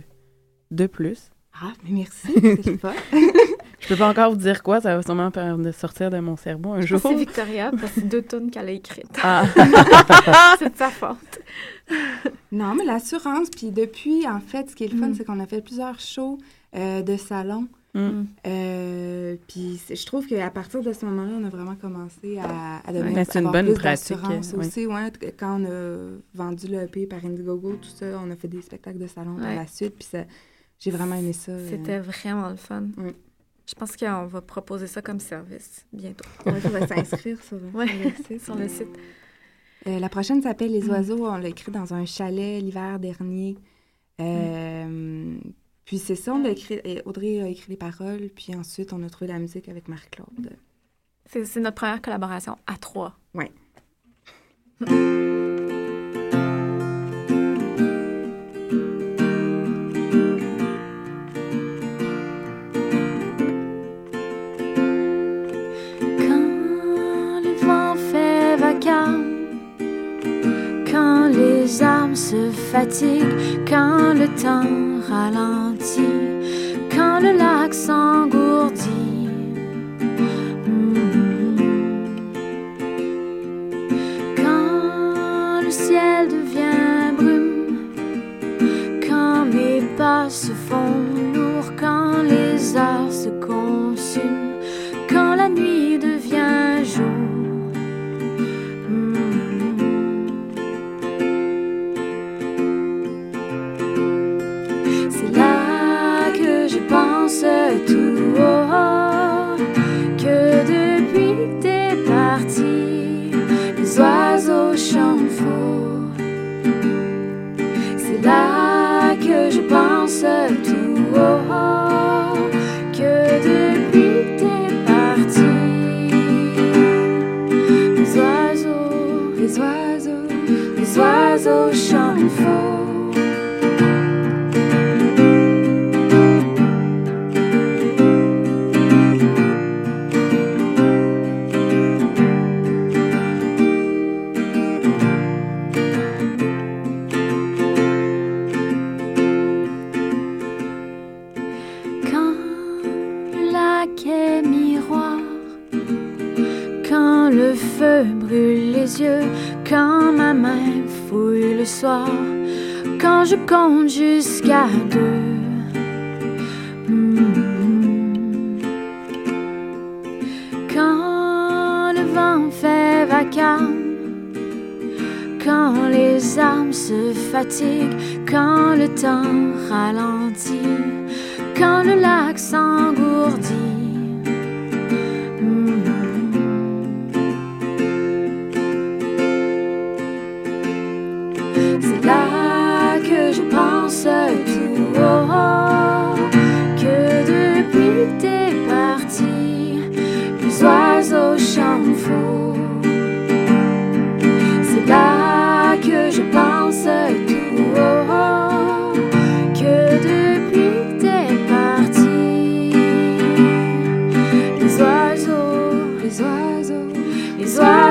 de plus. Ah, mais merci, c'est. *laughs* Je peux pas encore vous dire quoi, ça va sûrement de sortir de mon cerveau un Je jour. c'est Victoria, parce que c'est deux tonnes qu'elle a écrites. Ah. *laughs* *laughs* c'est de sa faute. Non, mais l'assurance, puis depuis, en fait, ce qui est le fun, Mm. c'est qu'on a fait plusieurs shows euh, de salon. Mm. Euh, puis je trouve qu'à partir de ce moment-là, on a vraiment commencé à, à donner Ben, c'est une avoir bonne plus pratique, d'assurance euh, oui. aussi. Ouais, quand on a vendu le EP par Indiegogo, tout ça, on a fait des spectacles de salon par Ouais. la suite. Puis j'ai vraiment aimé ça. euh. C'était vraiment le fun. Oui. Je pense qu'on va proposer ça comme service bientôt. Ouais, faudrait s'inscrire sur, Ouais, sur le site. Euh, la prochaine s'appelle Les Mm. oiseaux. On l'a écrit dans un chalet l'hiver dernier. Euh, Puis c'est ça, on l'a écrit. Audrey a écrit les paroles, puis ensuite on a trouvé la musique avec Marc-Claude. C'est notre première collaboration à trois. Ouais. *laughs* quand le temps ralentit,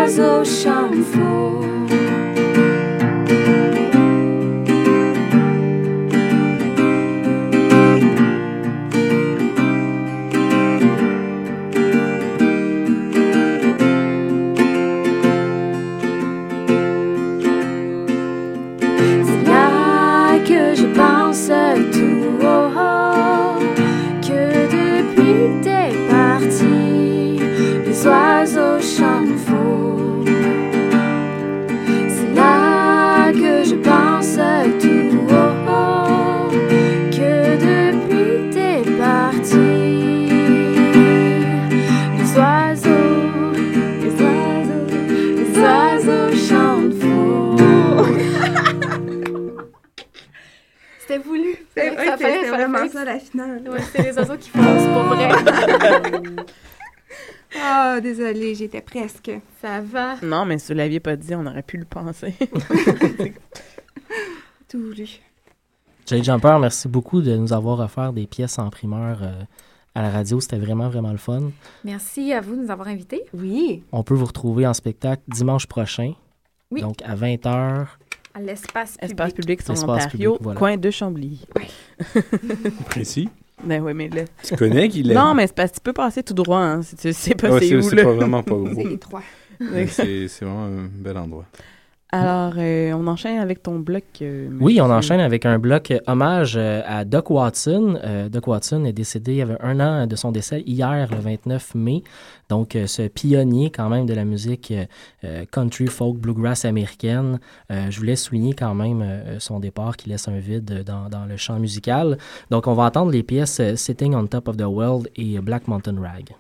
les oiseaux mais si vous l'aviez pas dit, on aurait pu le penser. *laughs* Tout lu. Jay Jumper, merci beaucoup de nous avoir offert des pièces en primeur euh, à la radio. C'était vraiment, vraiment le fun. Merci à vous de nous avoir invités. Oui. On peut vous retrouver en spectacle dimanche prochain. Oui. Donc à 20h. À l'espace public. Espace public, Espace Ontario, public, voilà. coin de Chambly. *laughs* Précis. Ben oui, mais là... Tu connais qu'il est. Non, mais c'est parce que tu peux passer tout droit, hein, si tu sais pas Ouais, c'est où, c'est pas vraiment pas gros. C'est étroit. C'est vraiment un bel endroit. Alors, euh, on enchaîne avec ton bloc. euh, Oui, on enchaîne avec un bloc euh, hommage euh, à Doc Watson. Euh, Doc Watson est décédé, il y avait un an de son décès, hier, le 29 mai. Donc, euh, ce pionnier quand même de la musique country, folk, bluegrass américaine. Euh, je voulais souligner quand même euh, son départ qui laisse un vide dans, dans le champ musical. Donc, on va entendre les pièces euh, Sitting on Top of the World et Black Mountain Rag.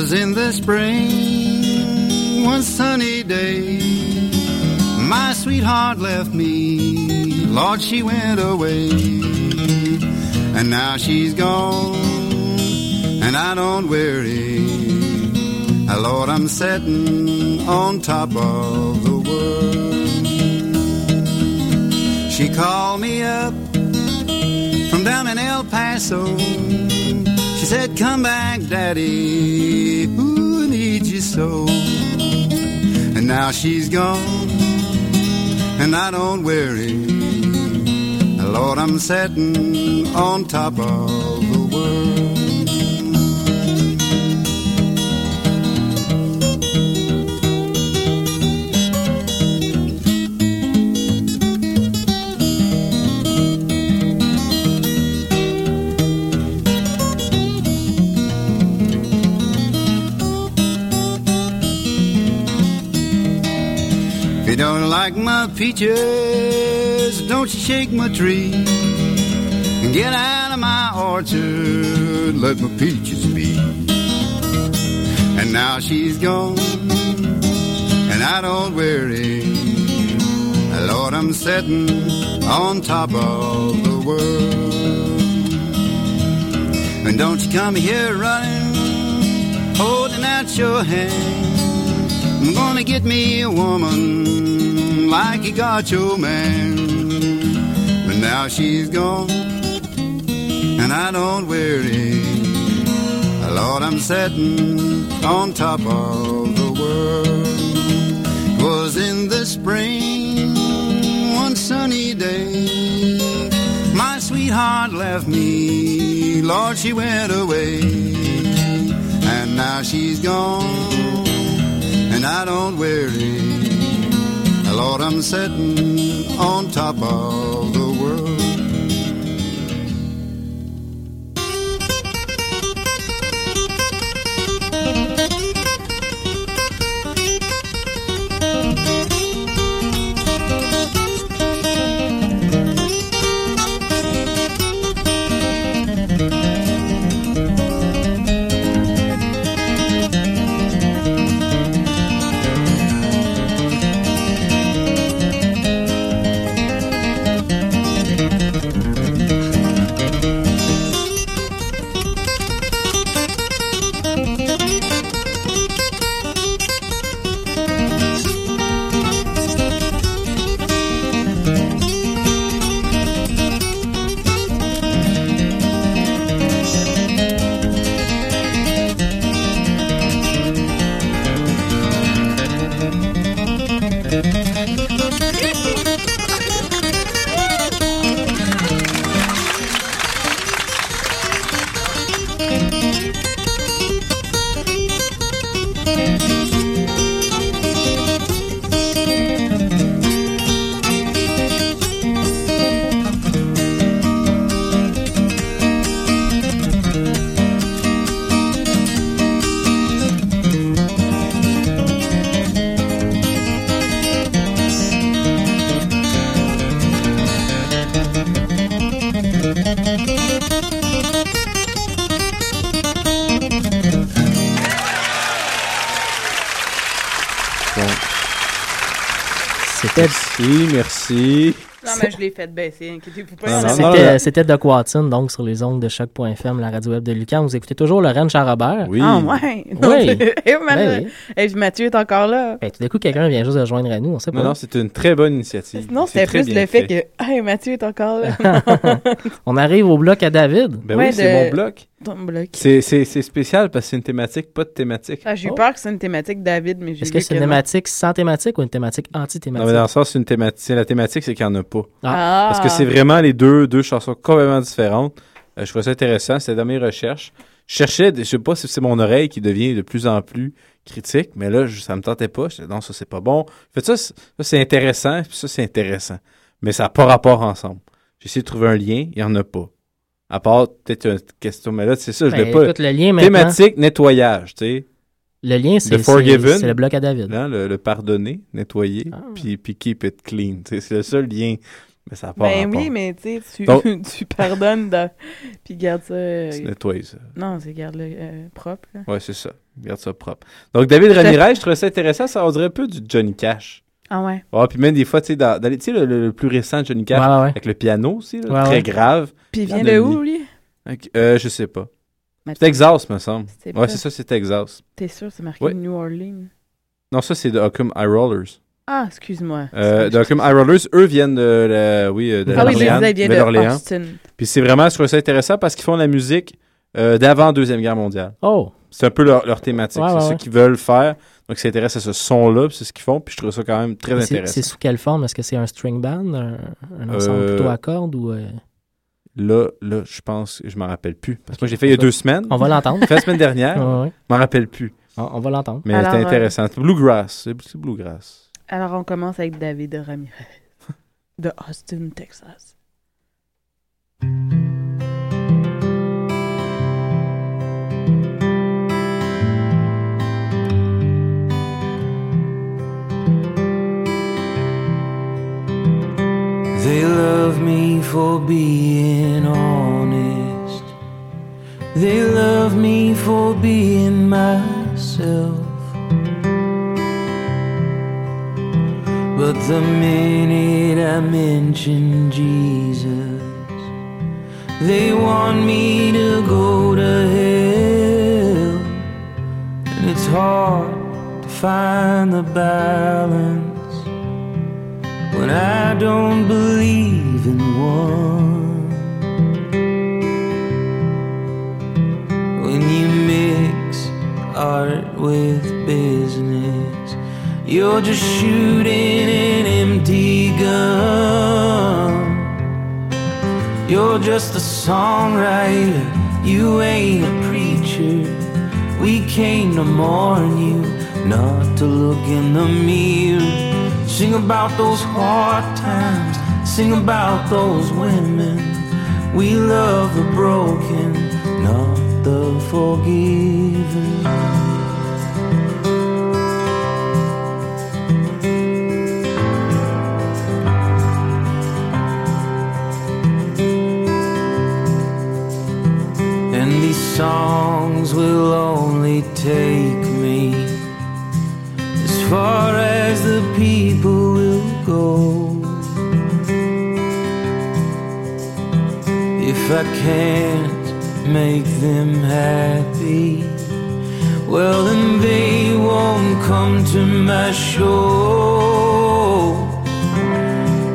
Was in the spring, one sunny day. My sweetheart left me, Lord, she went away. And now she's gone, and I don't worry. Lord, I'm sitting on top of the world. She called me up from down in El Paso. Said, Come back, Daddy. Who needs you so. And now she's gone, and I don't worry. Lord, I'm sitting on top of don't like my peaches, don't you shake my tree. And get out of my orchard, let my peaches be. And now she's gone, and I don't worry. Lord, I'm sitting on top of the world. And don't you come here running, holding out your hand. I'm gonna get me a woman like you got your man. But now she's gone, and I don't worry. Lord, I'm sitting on top of the world. Was in the spring, one sunny day. My sweetheart left me, Lord, she went away. And now she's gone, I don't worry. Lord, I'm sitting on top of Merci, merci. Non, mais je l'ai fait baisser, inquiétez-vous pas. Non, non, C'était- Doc Watson, donc sur les ondes de choc.fm, la radio web de Lucan. Vous écoutez toujours Lorraine Charrobert. Oui. Ah, ouais. Oui. *laughs* Ben eh, Mathieu est encore là. Ben, tout d'un coup, quelqu'un vient juste de joindre à nous, on sait pas. Non, non, c'est une très bonne initiative. Non, C'est c'était plus le fait que hey, Mathieu est encore là. *laughs* *laughs* on arrive au bloc à David. Ben Ouais, oui, c'est de- mon bloc. C'est spécial parce que c'est une thématique, pas de thématique. Ah, j'ai eu Oh. peur que c'est une thématique David, mais j'ai Est-ce que c'est une non. thématique sans thématique ou une thématique Non, anti-thématique? mais dans le sens, c'est une thématique. La thématique, c'est qu'il n'y en a pas. Ah. Parce que c'est vraiment les deux, deux chansons complètement différentes. Euh, je trouvais ça intéressant. C'était dans mes recherches. Je cherchais, je sais pas si c'est mon oreille qui devient de plus en plus critique, mais là, je- ça me tentait pas. Je disais, non, ça, c'est pas bon. Fait ça, c'est- ça, c'est intéressant, puis ça, c'est intéressant. Mais ça n'a pas rapport ensemble. J'ai essayé de trouver un lien, il n'y en a pas. À part peut-être une question, mais là, c'est ça, je Ben, l'ai pas. écoute, le lien Thématique, nettoyage, tu sais. le lien, c'est, le bloc à David. Hein, le, le pardonner, nettoyer, Ah. puis, puis keep it clean. C'est le seul lien. Mais ça pas Ben rapport. oui, mais tu sais, tu, Donc- *laughs* tu pardonnes dans- puis garde ça. euh, Tu nettoies ça. Non, c'est garde-le euh, propre. là. Ouais, c'est ça. Garde ça propre. Donc, David Ramirez, je trouvais ça intéressant. Ça, on dirait un peu du Johnny Cash. Ah ouais. Ouais, puis même des fois, tu sais, dans, dans les- tu sais, le, le- le plus récent de Johnny Cash, Ouais, ouais, ouais. avec le piano aussi, là, Ouais, très ouais. grave. Puis il vient de où, lui? Ok, euh, je sais pas. Mais C'est Texas, me semble. C'est Ouais, pas- c'est ça, c'est Texas. T'es sûr, c'est marqué Ouais. New Orleans? Non, ça, c'est de Occam High Rollers. Ah, excuse-moi. Euh, de Occam High Rollers, eux viennent de, la, oui, euh, de Ah oui, je l'Orléans, disais, il vient de Nouvelle-Orléans. Austin. Puis c'est vraiment, je trouve ça intéressant parce qu'ils font de la musique euh, d'avant Deuxième Guerre mondiale. Oh, C'est un peu leur, leur thématique. Ouais, c'est ouais, ce ouais. qu'ils veulent faire. Donc, ils s'intéressent à ce son-là, c'est ce qu'ils font. Puis je trouve ça quand même très Mais intéressant. c'est sous quelle forme? Est-ce que c'est un string band, un, un ensemble Euh, plutôt à cordes ou... euh, Là, là, je pense, je m'en rappelle plus. Parce que moi, j'ai fait il y a deux semaines. On va l'entendre. *laughs* La semaine dernière. Je m'en rappelle plus. On, on va l'entendre. Mais c'était euh, intéressant. Bluegrass. C'est c'est bluegrass. Alors, on commence avec David Ramirez *laughs* de Austin, Texas. They love me for being honest. They love me for being myself. But the minute I mention Jesus, they want me to go to hell. And it's hard to find the balance I don't believe in one. When you mix art with business. You're just shooting an empty gun. You're just a songwriter, you ain't a preacher. We came to mourn you, not to look in the mirror. Sing about those hard times, sing about those women. We love the broken, not the forgiven. And these songs will only take me as far as If I can't make them happy, well, then they won't come to my show.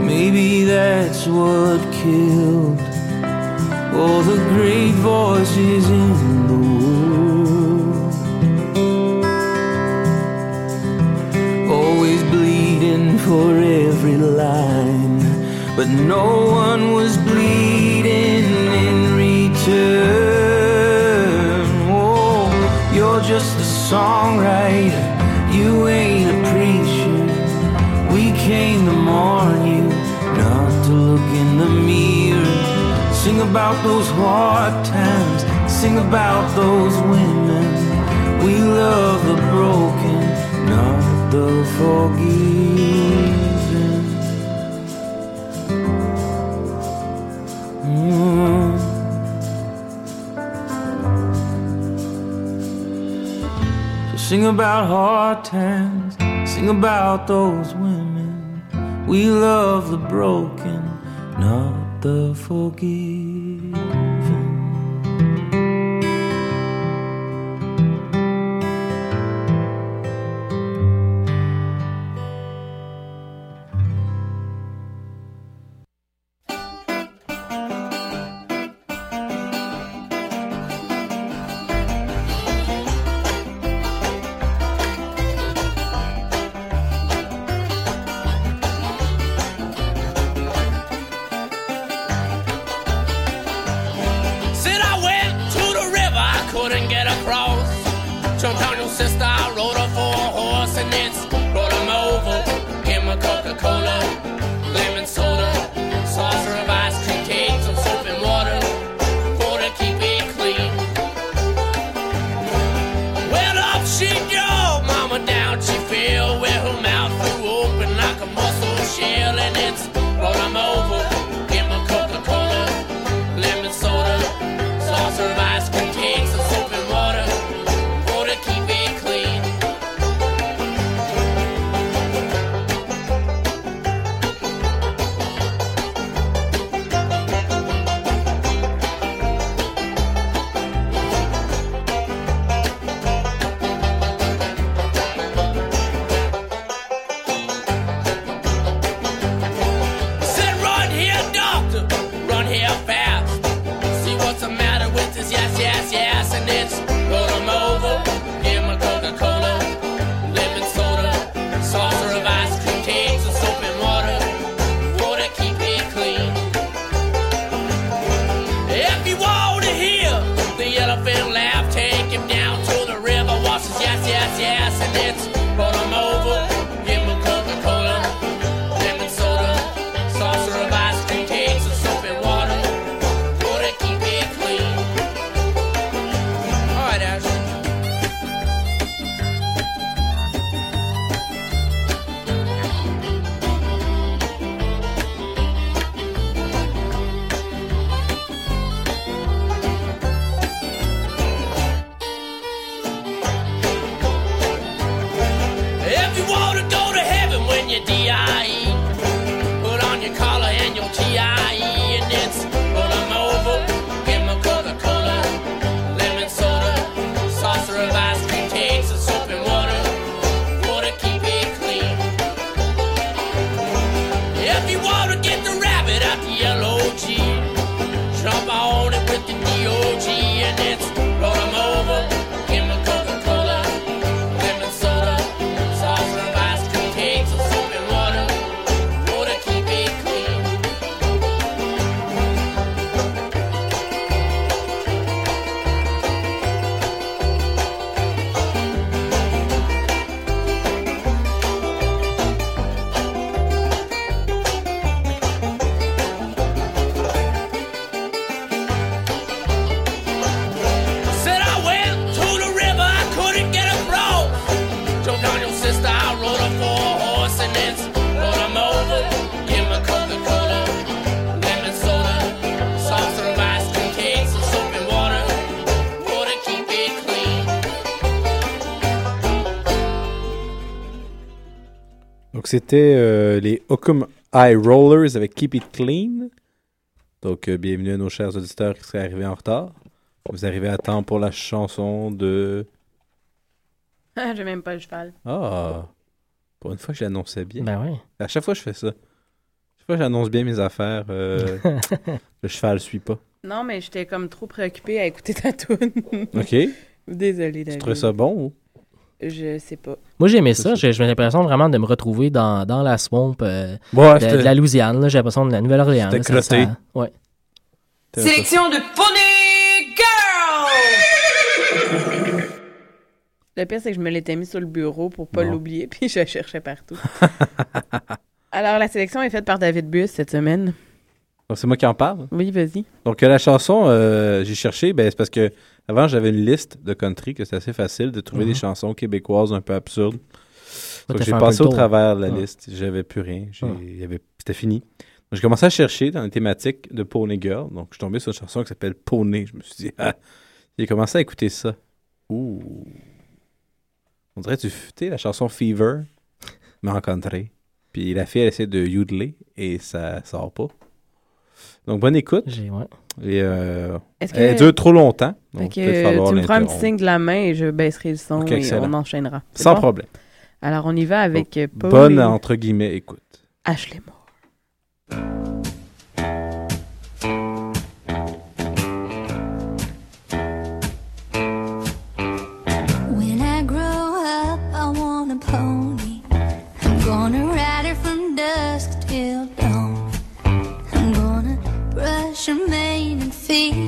Maybe that's what killed all the great voices in the world. Always bleeding for every line, but no one was bleeding in return. Oh, you're just a songwriter, you ain't a preacher. We came to mourn you, not to look in the mirror. Sing about those hard times, sing about those women. We love the broken, not the forgiven. Sing about hard times, sing about those women. We love the broken, not the forgiven. C'était euh, les Occam Eye Rollers avec Keep It Clean. Donc, euh, bienvenue à nos chers auditeurs qui seraient arrivés en retard. Vous arrivez à temps pour la chanson de... Ah, *laughs* J'ai même pas le cheval. Ah! Pour une fois que je l'annonçais bien. Ben oui. À chaque fois, je fais ça. Chaque fois que j'annonce bien mes affaires, euh, *laughs* le cheval suit pas. Non, mais j'étais comme trop préoccupée à écouter ta tune. OK? *laughs* Désolée, Tu David. trouvais ça bon ou? Je sais pas. Moi, j'ai aimé ça. J'ai l'impression vraiment de me retrouver dans, dans la swamp euh, Ouais, de, la Louisiane. J'ai l'impression de la Nouvelle-Orléans. C'était. Ça- ouais. Sélection de Pony Girl! *laughs* Le pire, c'est que je me l'étais mis sur le bureau pour pas l'oublier, *laughs* puis je cherchais partout. *laughs* Alors, la sélection est faite par David Bus cette semaine. Donc, c'est moi qui en parle? Oui, vas-y. Donc, euh, la chanson, euh, j'ai cherché, ben, c'est parce que avant j'avais une liste de country que c'est assez facile de trouver Mhm. des chansons québécoises un peu absurdes. fait j'ai passé au travers de la Ouais. liste. J'avais plus rien. Ouais. avait- C'était fini. Donc, j'ai commencé à chercher dans les thématiques de Pony Girl. Donc, je suis tombé sur une chanson qui s'appelle Pony. Je me suis dit, ah, j'ai commencé à écouter ça. Ouh. On dirait du, tu sais, la chanson Fever, mais en country. Puis la fille, elle essaie de yodeler et ça sort pas. Donc, bonne écoute. J'ai- ouais. Et euh, Est-ce elle que- dure trop longtemps. Fait Donc, que, tu me feras un petit signe de la main et je baisserai le son et on enchaînera. Sans bon? problème. Alors, on y va avec euh, Paul Bonne, et entre guillemets, écoute. Ashley Moore. be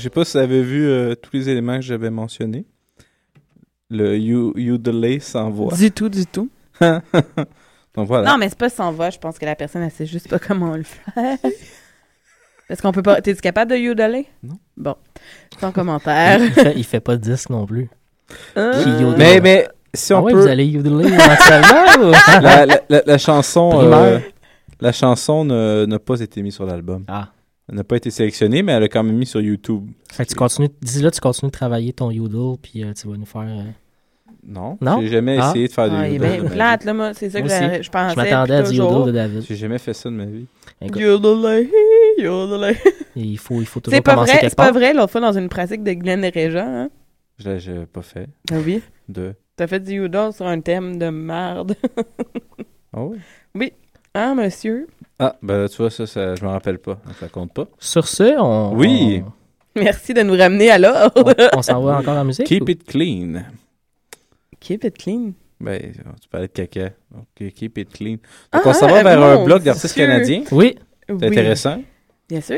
je sais pas si vous avez vu euh, tous les éléments que j'avais mentionnés. Le you, you delay sans voix. Du tout, du tout. *laughs* Donc, voilà. Non, mais c'est pas sans voix. Je pense que la personne, elle sait juste pas comment le faire. Est-ce qu'on peut pas. T'es-tu capable de yodeler? Non. Bon. Sans commentaire. il, fait, il fait pas de disque non plus. Yodel. Mais, mais si on Ah ouais, peut. vous allez yodeler éventuellement, *laughs* ou- la, la- la- la chanson, euh, la chanson ne- n'a pas été mise sur l'album. Ah. Elle n'a pas été sélectionnée, mais elle a quand même mis sur YouTube. Fait que tu continues, d'ici là, tu continues de travailler ton yodel, puis euh, tu vas nous faire. euh, Non. Non? J'ai jamais Ah. essayé de faire du Ah, est yodel de plate, là, moi. C'est ça que Moi je, pensais. Je m'attendais à du yodel de David. J'ai jamais fait ça de ma vie. Écoute, Yodelay, *laughs* yodelay. il faut, il faut toujours C'est pas commencer vrai, quelque c'est pas vrai, l'autre fois, dans une pratique de Glenn et Régent, hein? Je l'ai pas fait. Ah oui? *laughs* De. T'as fait du yodel sur un thème de merde. *laughs* Ah oui? oui. Hein, monsieur? Ah, ben tu vois, ça, ça je me rappelle pas. Ça compte pas. Sur ce, on. Oui. Merci de nous ramener à l'ordre. *laughs* On, on s'en va encore en musique? Keep ou- it clean. Keep it clean. Ben, tu parlais de caca. Donc, keep it clean. Donc, Ah, on s'en va vers un bloc d'artistes canadiens. Oui. C'est Oui. intéressant. Bien sûr.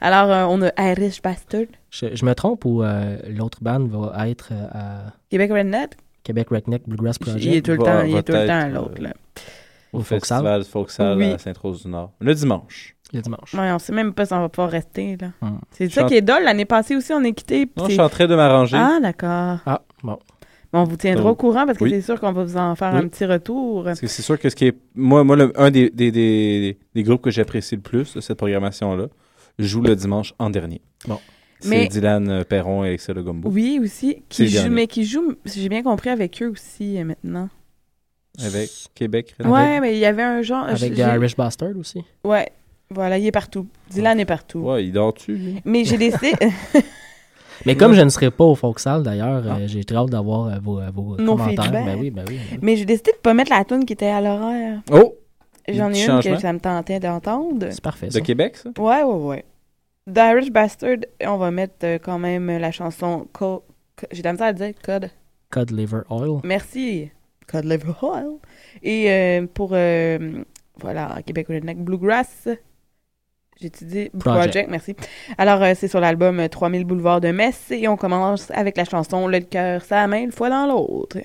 Alors, euh, on a Irish Bastard, Je, je me trompe ou euh, l'autre band va être euh, à Québec Redneck. Québec Redneck Bluegrass Project? Il est tout le va- temps, il est tout le temps euh, l'autre, là. Au festival Oui. à Sainte-Rose-du-Nord. Le dimanche. Le dimanche. Ouais, on sait même pas si on va pouvoir rester, là. Hmm. C'est ça qui est dole. L'année passée aussi, on est quitté. Non, je suis en train de m'arranger. Ah, d'accord. Ah, bon. On vous tiendra Donc, au courant parce que oui. c'est sûr qu'on va vous en faire Oui. un petit retour. Parce que c'est sûr que ce qui est. Moi, moi le- un des, des, des, des groupes que j'apprécie le plus de cette programmation-là joue le dimanche en dernier. Bon. C'est Dylan euh, Perron et Alexia Legombo. Oui, aussi. Qui joue, mais qui joue, si j'ai bien compris, avec eux aussi euh, maintenant. Avec Québec. Ouais, mais il y avait un genre. Avec des Irish Bastard aussi. Ouais, voilà, il est partout. Dylan est partout. Ouais, il dort-tu, lui? Mais j'ai décidé. *laughs* *laughs* Mais comme je ne serai pas au Folksal d'ailleurs, euh, j'ai très hâte d'avoir euh, vos, euh, vos Nos commentaires. Ben oui, ben oui. Mais j'ai décidé de pas mettre la tune qui était à l'horaire. Oh! J'en ai une que ça me tentait d'entendre. C'est parfait, De Québec, ça? Ouais, ouais, ouais. D'Irish Bastard, on va mettre euh, quand même la chanson Co- Co- J'ai de la misère à dire, Code. Cod Liver Oil. Merci. Code Liver Oil. Et euh, pour, euh, voilà, Québec Redneck Bluegrass, j'ai étudié Project. Project. merci. Alors, euh, c'est sur l'album euh, 3000 Boulevards de Metz et on commence avec la chanson Le cœur, sa main, une fois dans l'autre.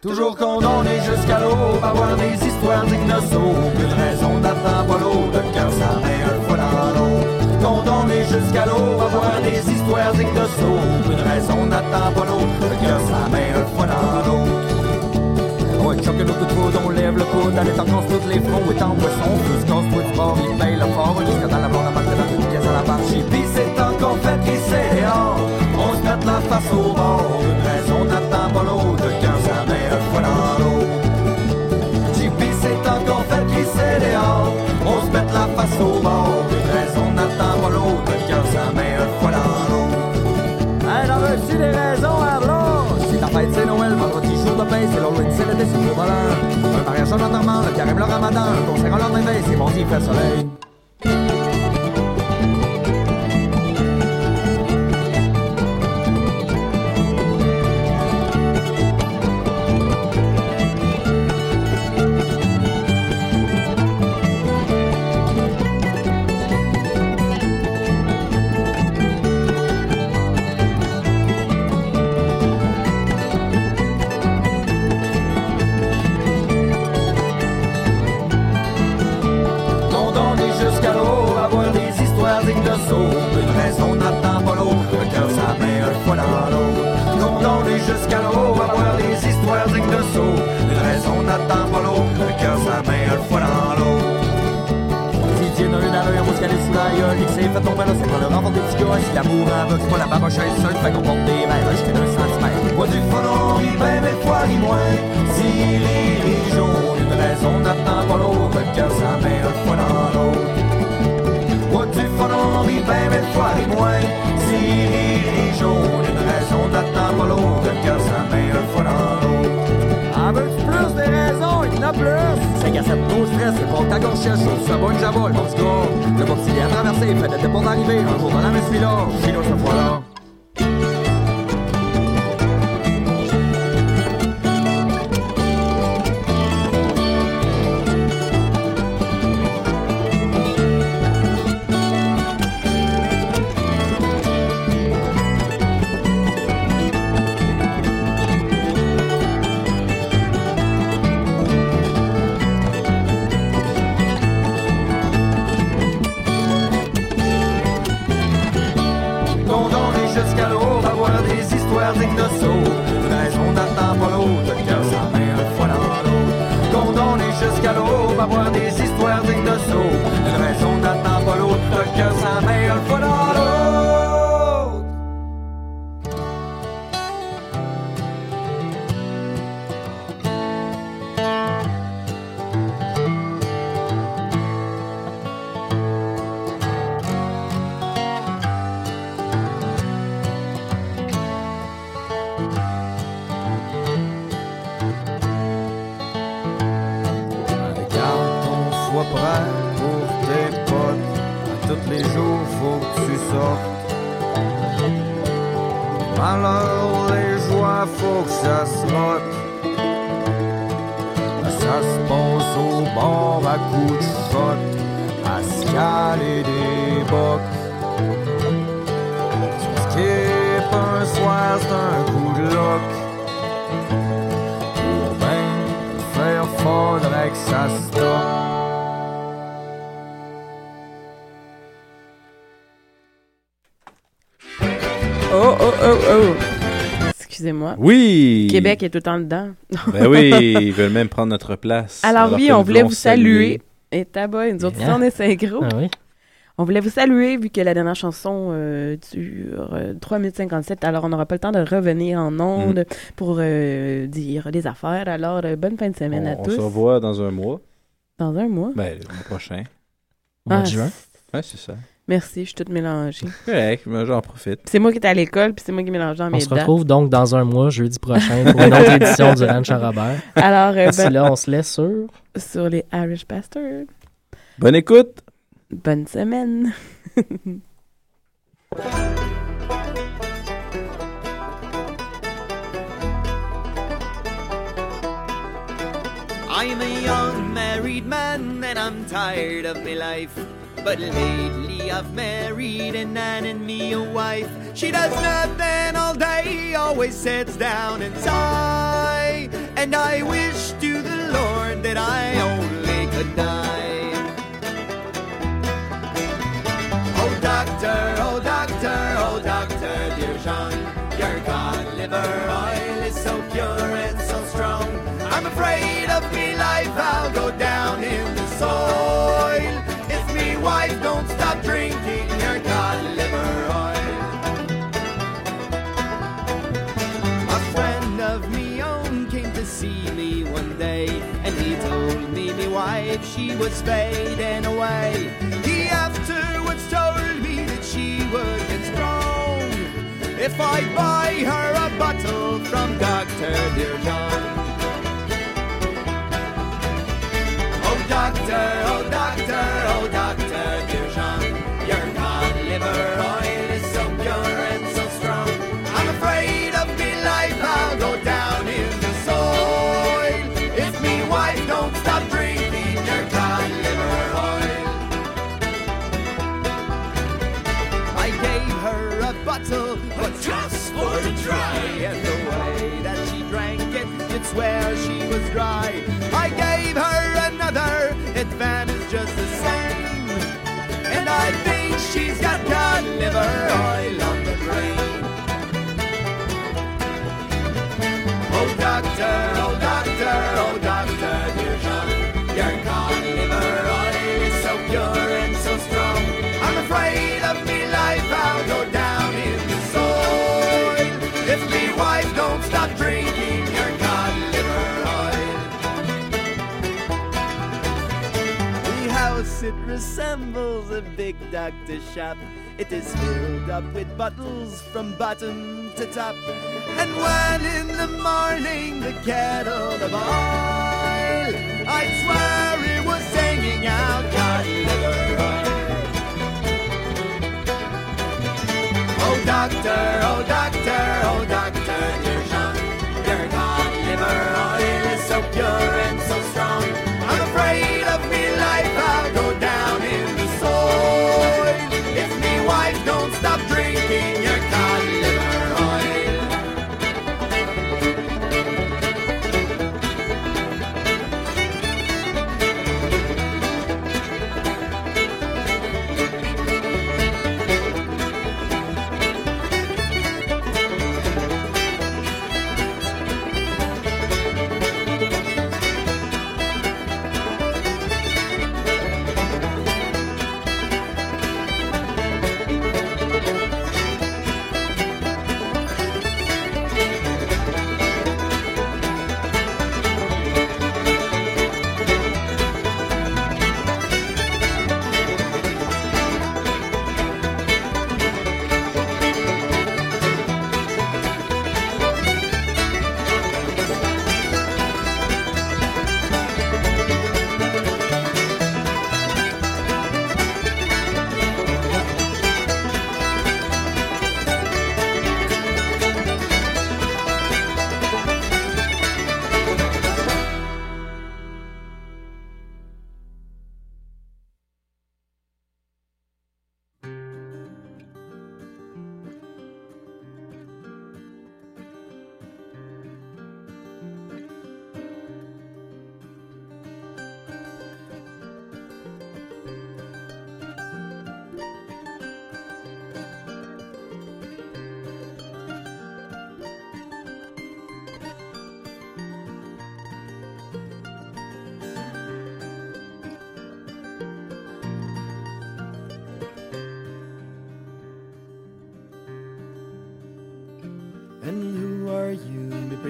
Toujours condamné jusqu'à l'aube, avoir des histoires dignes de saut. Plus de raison d'attendre l'eau, de cœur sa main une fois dans l'eau. Condamné jusqu'à l'aube, avoir des histoires dignes de saut. Plus de raison d'attendre l'eau, de cœur sa main une fois dans l'eau. Ouais, choque le coup de foudre, on lève le coude, elle est en casse tous les fronts, est en poisson, plus casse du bord, il paye le fort, jusqu'à dans la blonde, marque dans une pièce à la barre, pis c'est encore fait qu'il c'est on se met la face au bord, une raison pas l'autre, qu'un sa dans l'eau. JP c'est encore fait c'est dehors, on se met la face au bord, une raison n'attend pas l'autre, qu'un sa mère une fois dans l'eau. Hey, t'en veux-tu des raisons, Arlo? Si ta fête c'est Noël, vendredi jour de paix, c'est l'Halloween, c'est le décès au volant. Un mariage, enterrement, le carême, le ramadan, un concert en lendemain veille, c'est bon, il fait soleil. Faut que ça se motte. Ça se passe au bord à coups de shot, à se des bocs. Tu skip un soir, c'est un coup de loc. Pour ben faire faudrait que ça stoppe. Oh, oh, oh, oh. Excusez-moi. Oui! Québec est tout le temps dedans. *laughs* Ben oui, ils veulent même prendre notre place. Alors, oui, on voulait vous saluer. Et tabac, nous autres, Bien. on est synchro. Ah oui. On voulait vous saluer vu que la dernière chanson euh, dure euh, 3 minutes 57. Alors, on n'aura pas le temps de revenir en ondes pour euh, dire des affaires. Alors, euh, bonne fin de semaine à On, on tous. se revoit dans un mois. Dans un mois. Ben, le mois prochain. Au mois Ah, de juin. Ouais, c'est ça. Merci, je suis toute mélangée. *laughs* Correct, mais j'en profite. C'est moi qui étais à l'école, puis c'est moi qui mélangeais dans On mes se dates. retrouve donc dans un mois, jeudi prochain, pour une autre édition du Ranch à Robert. *laughs* Alors, euh, D'ici ben- là, on se laisse sur. sur les Irish Bastards. Bonne écoute! Bonne semaine. *laughs* I'm a young married man and I'm tired of my life. But lately I've married a nan and me a wife. She does nothing all day, always sits down and sigh. And I wish to the Lord that I only could die. Oh doctor, oh doctor, oh doctor, dear Jean, your cod liver oil is so pure and so strong. I'm afraid of me life, I'll go down wife she was fading away. He afterwards told me that she would get strong if I buy her a bottle from Doctor Dear John. Oh doctor, oh just doctor shop. It is filled up with bottles from bottom to top. And when in the morning the kettle of oil, I swear it was singing out cod liver oil. Oh doctor, oh doctor, oh doctor, dear Jean, your cod liver oil is so pure and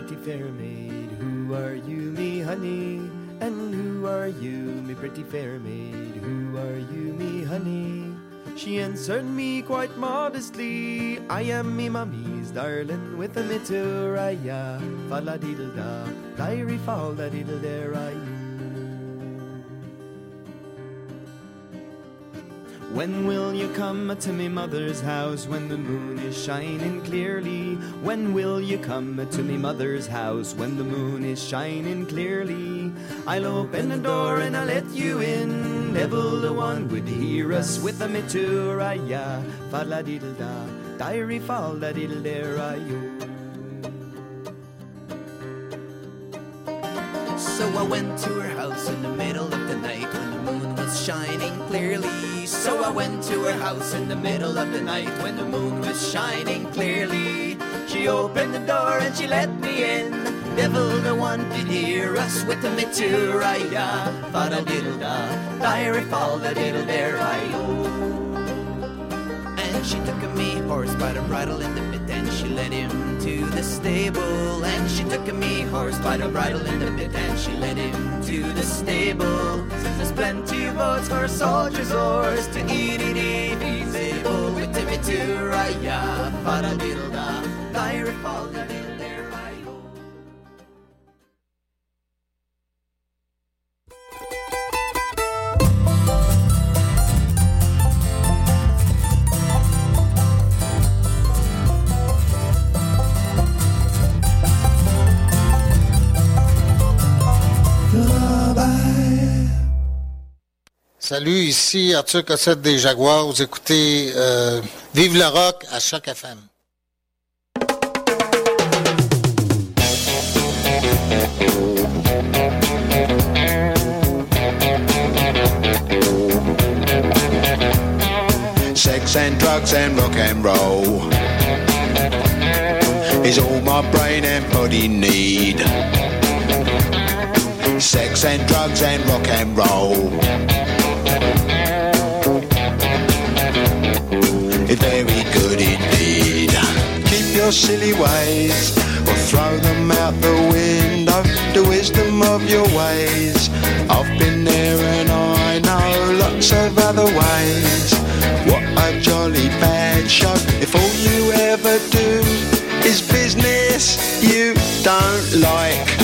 pretty fair maid? Who are you, me honey? And who are you, me pretty fair maid? Who are you, me honey? She answered me quite modestly, I am me mummy's darling with a mituraya. Fa la diddle da, diary fall da diddle there I When will you come to me mother's house when the moon is shining clearly? When will you come to me mother's house when the moon is shining clearly? I'll open the door and I'll let you in. Devil the one would hear us with a mituraya. Fa la diddle da, diary fall da diddle there So I went to her house in the middle shining clearly. So I went to her house in the middle of the night when the moon was shining clearly. She opened the door and she let me in. Devil the one did hear us with the mituraya. Fa diddle da, diary fall da diddle there I And she took a me horse by the bridle in the bit and she led him to the stable. And she took a me horse by the bridle in the bit and she led him to the stable. Says there's plenty of oats for soldier's horse to eat it if he's able. With mituraya, fada diddle da, diary Salut, ici Arthur Cossette des Jaguars. Vous écoutez euh, Vive le rock à Choc FM. Sex and drugs and rock and roll is all my brain and body need. Sex and drugs and rock and roll. Very good indeed. Keep your silly ways or throw them out the window. The wisdom of your ways. I've been there and I know lots of other ways. What a jolly bad show. If all you ever do is business you don't like.